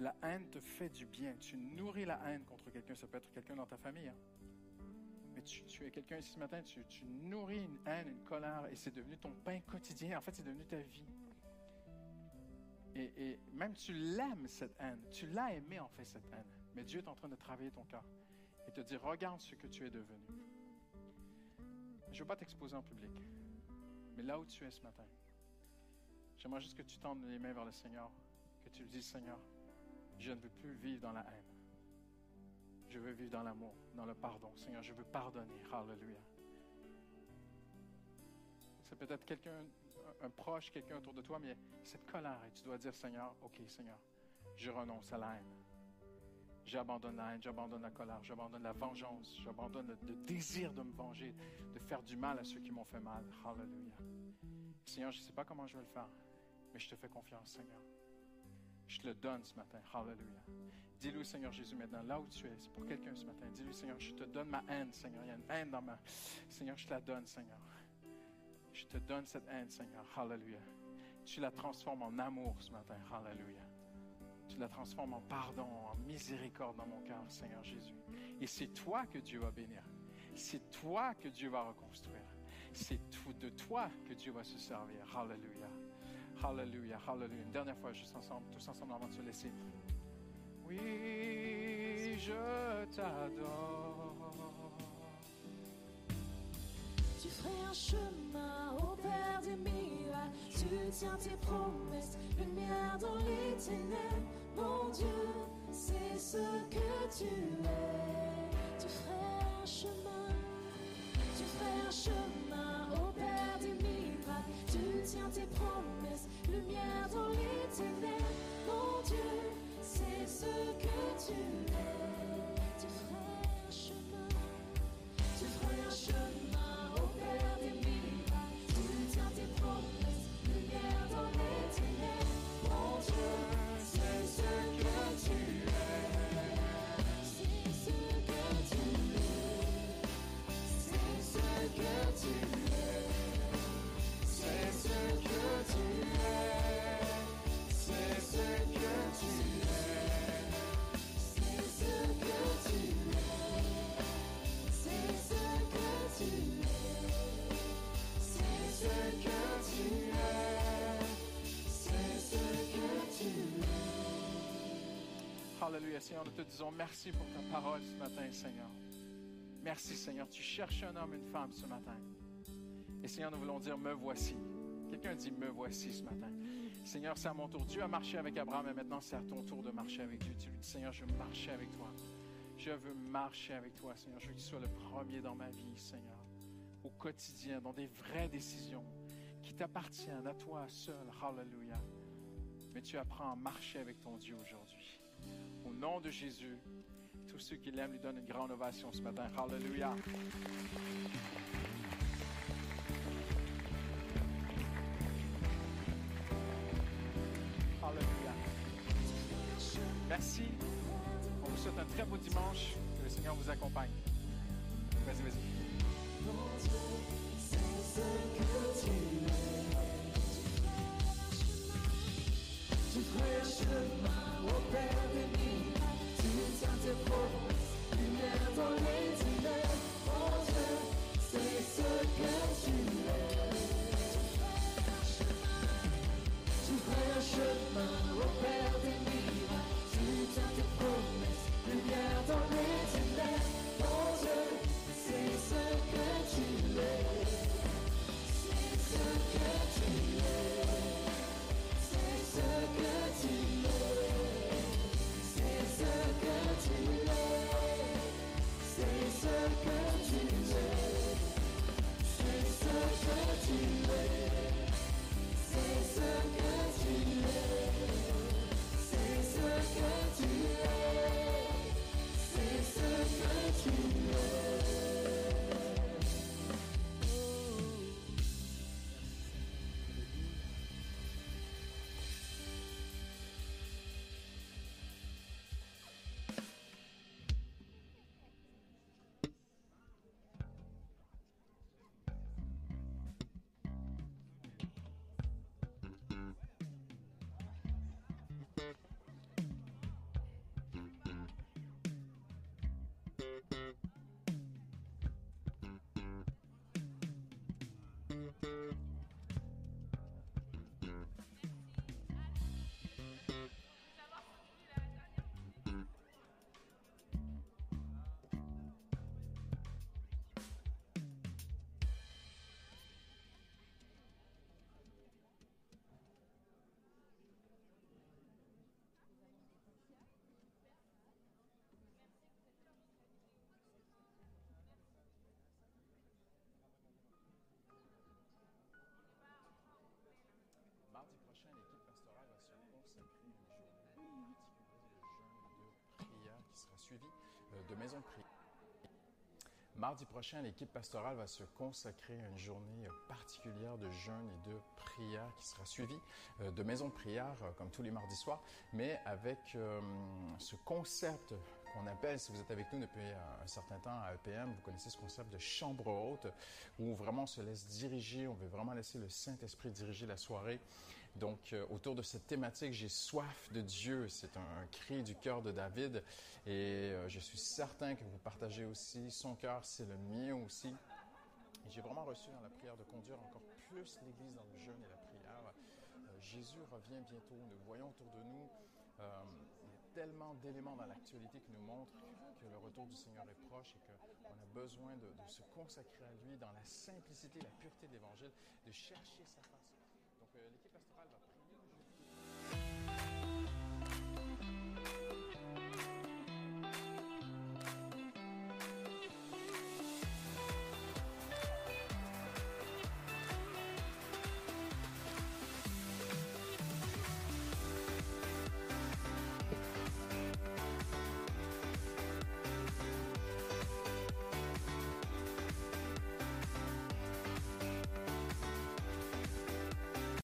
[SPEAKER 2] La haine te fait du bien. Tu nourris la haine contre quelqu'un. Ça peut être quelqu'un dans ta famille. hein. Mais tu, es quelqu'un ici ce matin, tu nourris une haine, une colère, et c'est devenu ton pain quotidien. En fait, c'est devenu ta vie. Et, même tu l'aimes, cette haine. Tu l'as aimé, en fait, cette haine. Mais Dieu est en train de travailler ton cœur et te dire, regarde ce que tu es devenu. Je ne veux pas t'exposer en public, mais là où tu es ce matin, j'aimerais juste que tu tendes les mains vers le Seigneur, que tu lui dises, Seigneur, je ne veux plus vivre dans la haine. Je veux vivre dans l'amour, dans le pardon. Seigneur, je veux pardonner. Hallelujah. C'est peut-être quelqu'un, un proche, quelqu'un autour de toi, mais cette colère, et tu dois dire, Seigneur, OK, Seigneur, je renonce à la haine. J'abandonne la haine, j'abandonne la colère, j'abandonne la vengeance, j'abandonne le, le désir de me venger, de faire du mal à ceux qui m'ont fait mal. Hallelujah. Seigneur, je ne sais pas comment je vais le faire, mais je te fais confiance, Seigneur. Je te le donne ce matin. Hallelujah. Dis-lui, Seigneur Jésus, maintenant, là où tu es, c'est pour quelqu'un ce matin. Dis-lui, Seigneur, je te donne ma haine, Seigneur. Il y a une haine dans ma. Seigneur, je te la donne, Seigneur. Je te donne cette haine, Seigneur. Hallelujah. Tu la transformes en amour ce matin. Hallelujah. Tu la transformes en pardon, en miséricorde dans mon cœur, Seigneur Jésus. Et c'est toi que Dieu va bénir. C'est toi que Dieu va reconstruire. C'est de toi que Dieu va se servir. Hallelujah. Hallelujah. Hallelujah. Une dernière fois, juste ensemble, tous ensemble avant de se laisser. Oui, je t'adore.
[SPEAKER 7] Tu ferais un chemin au Père des miracles. Tu tiens tes promesses, lumière dans les ténèbres. Mon Dieu, c'est ce que tu es. Tu ferais un chemin, tu ferais un chemin au Père des miracles. Tu tiens tes promesses, lumière dans les ténèbres. Mon Dieu, c'est ce que tu es. Tu ferais un chemin. Tu ferais un chemin
[SPEAKER 2] merci pour ta parole ce matin, Seigneur. Merci, Seigneur. Tu cherches un homme, une femme ce matin. Et Seigneur, nous voulons dire, me voici. Quelqu'un dit, me voici ce matin. Seigneur, c'est à mon tour. Dieu a marché avec Abraham et maintenant c'est à ton tour de marcher avec Dieu. Tu lui dis, Seigneur, je veux marcher avec toi. Je veux marcher avec toi, Seigneur. Je veux que tu sois le premier dans ma vie, Seigneur. Au quotidien, dans des vraies décisions qui t'appartiennent à toi seul. Hallelujah. Mais tu apprends à marcher avec ton Dieu aujourd'hui. Au nom de Jésus, tous ceux qui l'aiment lui donnent une grande ovation ce matin. Hallelujah. Hallelujah. Merci. On vous souhaite un très beau dimanche. Que le Seigneur vous accompagne. Vas-y, vas-y.
[SPEAKER 1] 我背的你，只想着我。thank you de maison prière. Mardi prochain, l'équipe pastorale va se consacrer à une journée particulière de jeûne et de prière qui sera suivie euh, de maison de prière euh, comme tous les mardis soirs, mais avec euh, ce concept qu'on appelle, si vous êtes avec nous depuis euh, un certain temps à EPM, vous connaissez ce concept de chambre haute, où vraiment on se laisse diriger, on veut vraiment laisser le Saint-Esprit diriger la soirée. Donc, euh, autour de cette thématique, j'ai soif de Dieu. C'est un, cri du cœur de David. Et euh, je suis certain que vous partagez aussi son cœur, c'est le mien aussi. J'ai vraiment reçu dans la prière de conduire encore plus l'Église dans le jeûne et la prière. Jésus revient bientôt. Nous voyons autour de nous. Tellement d'éléments dans l'actualité qui nous montrent que le retour du Seigneur est proche et qu'on a besoin de, de se consacrer à lui dans la simplicité, la pureté de l'Évangile, de chercher sa face.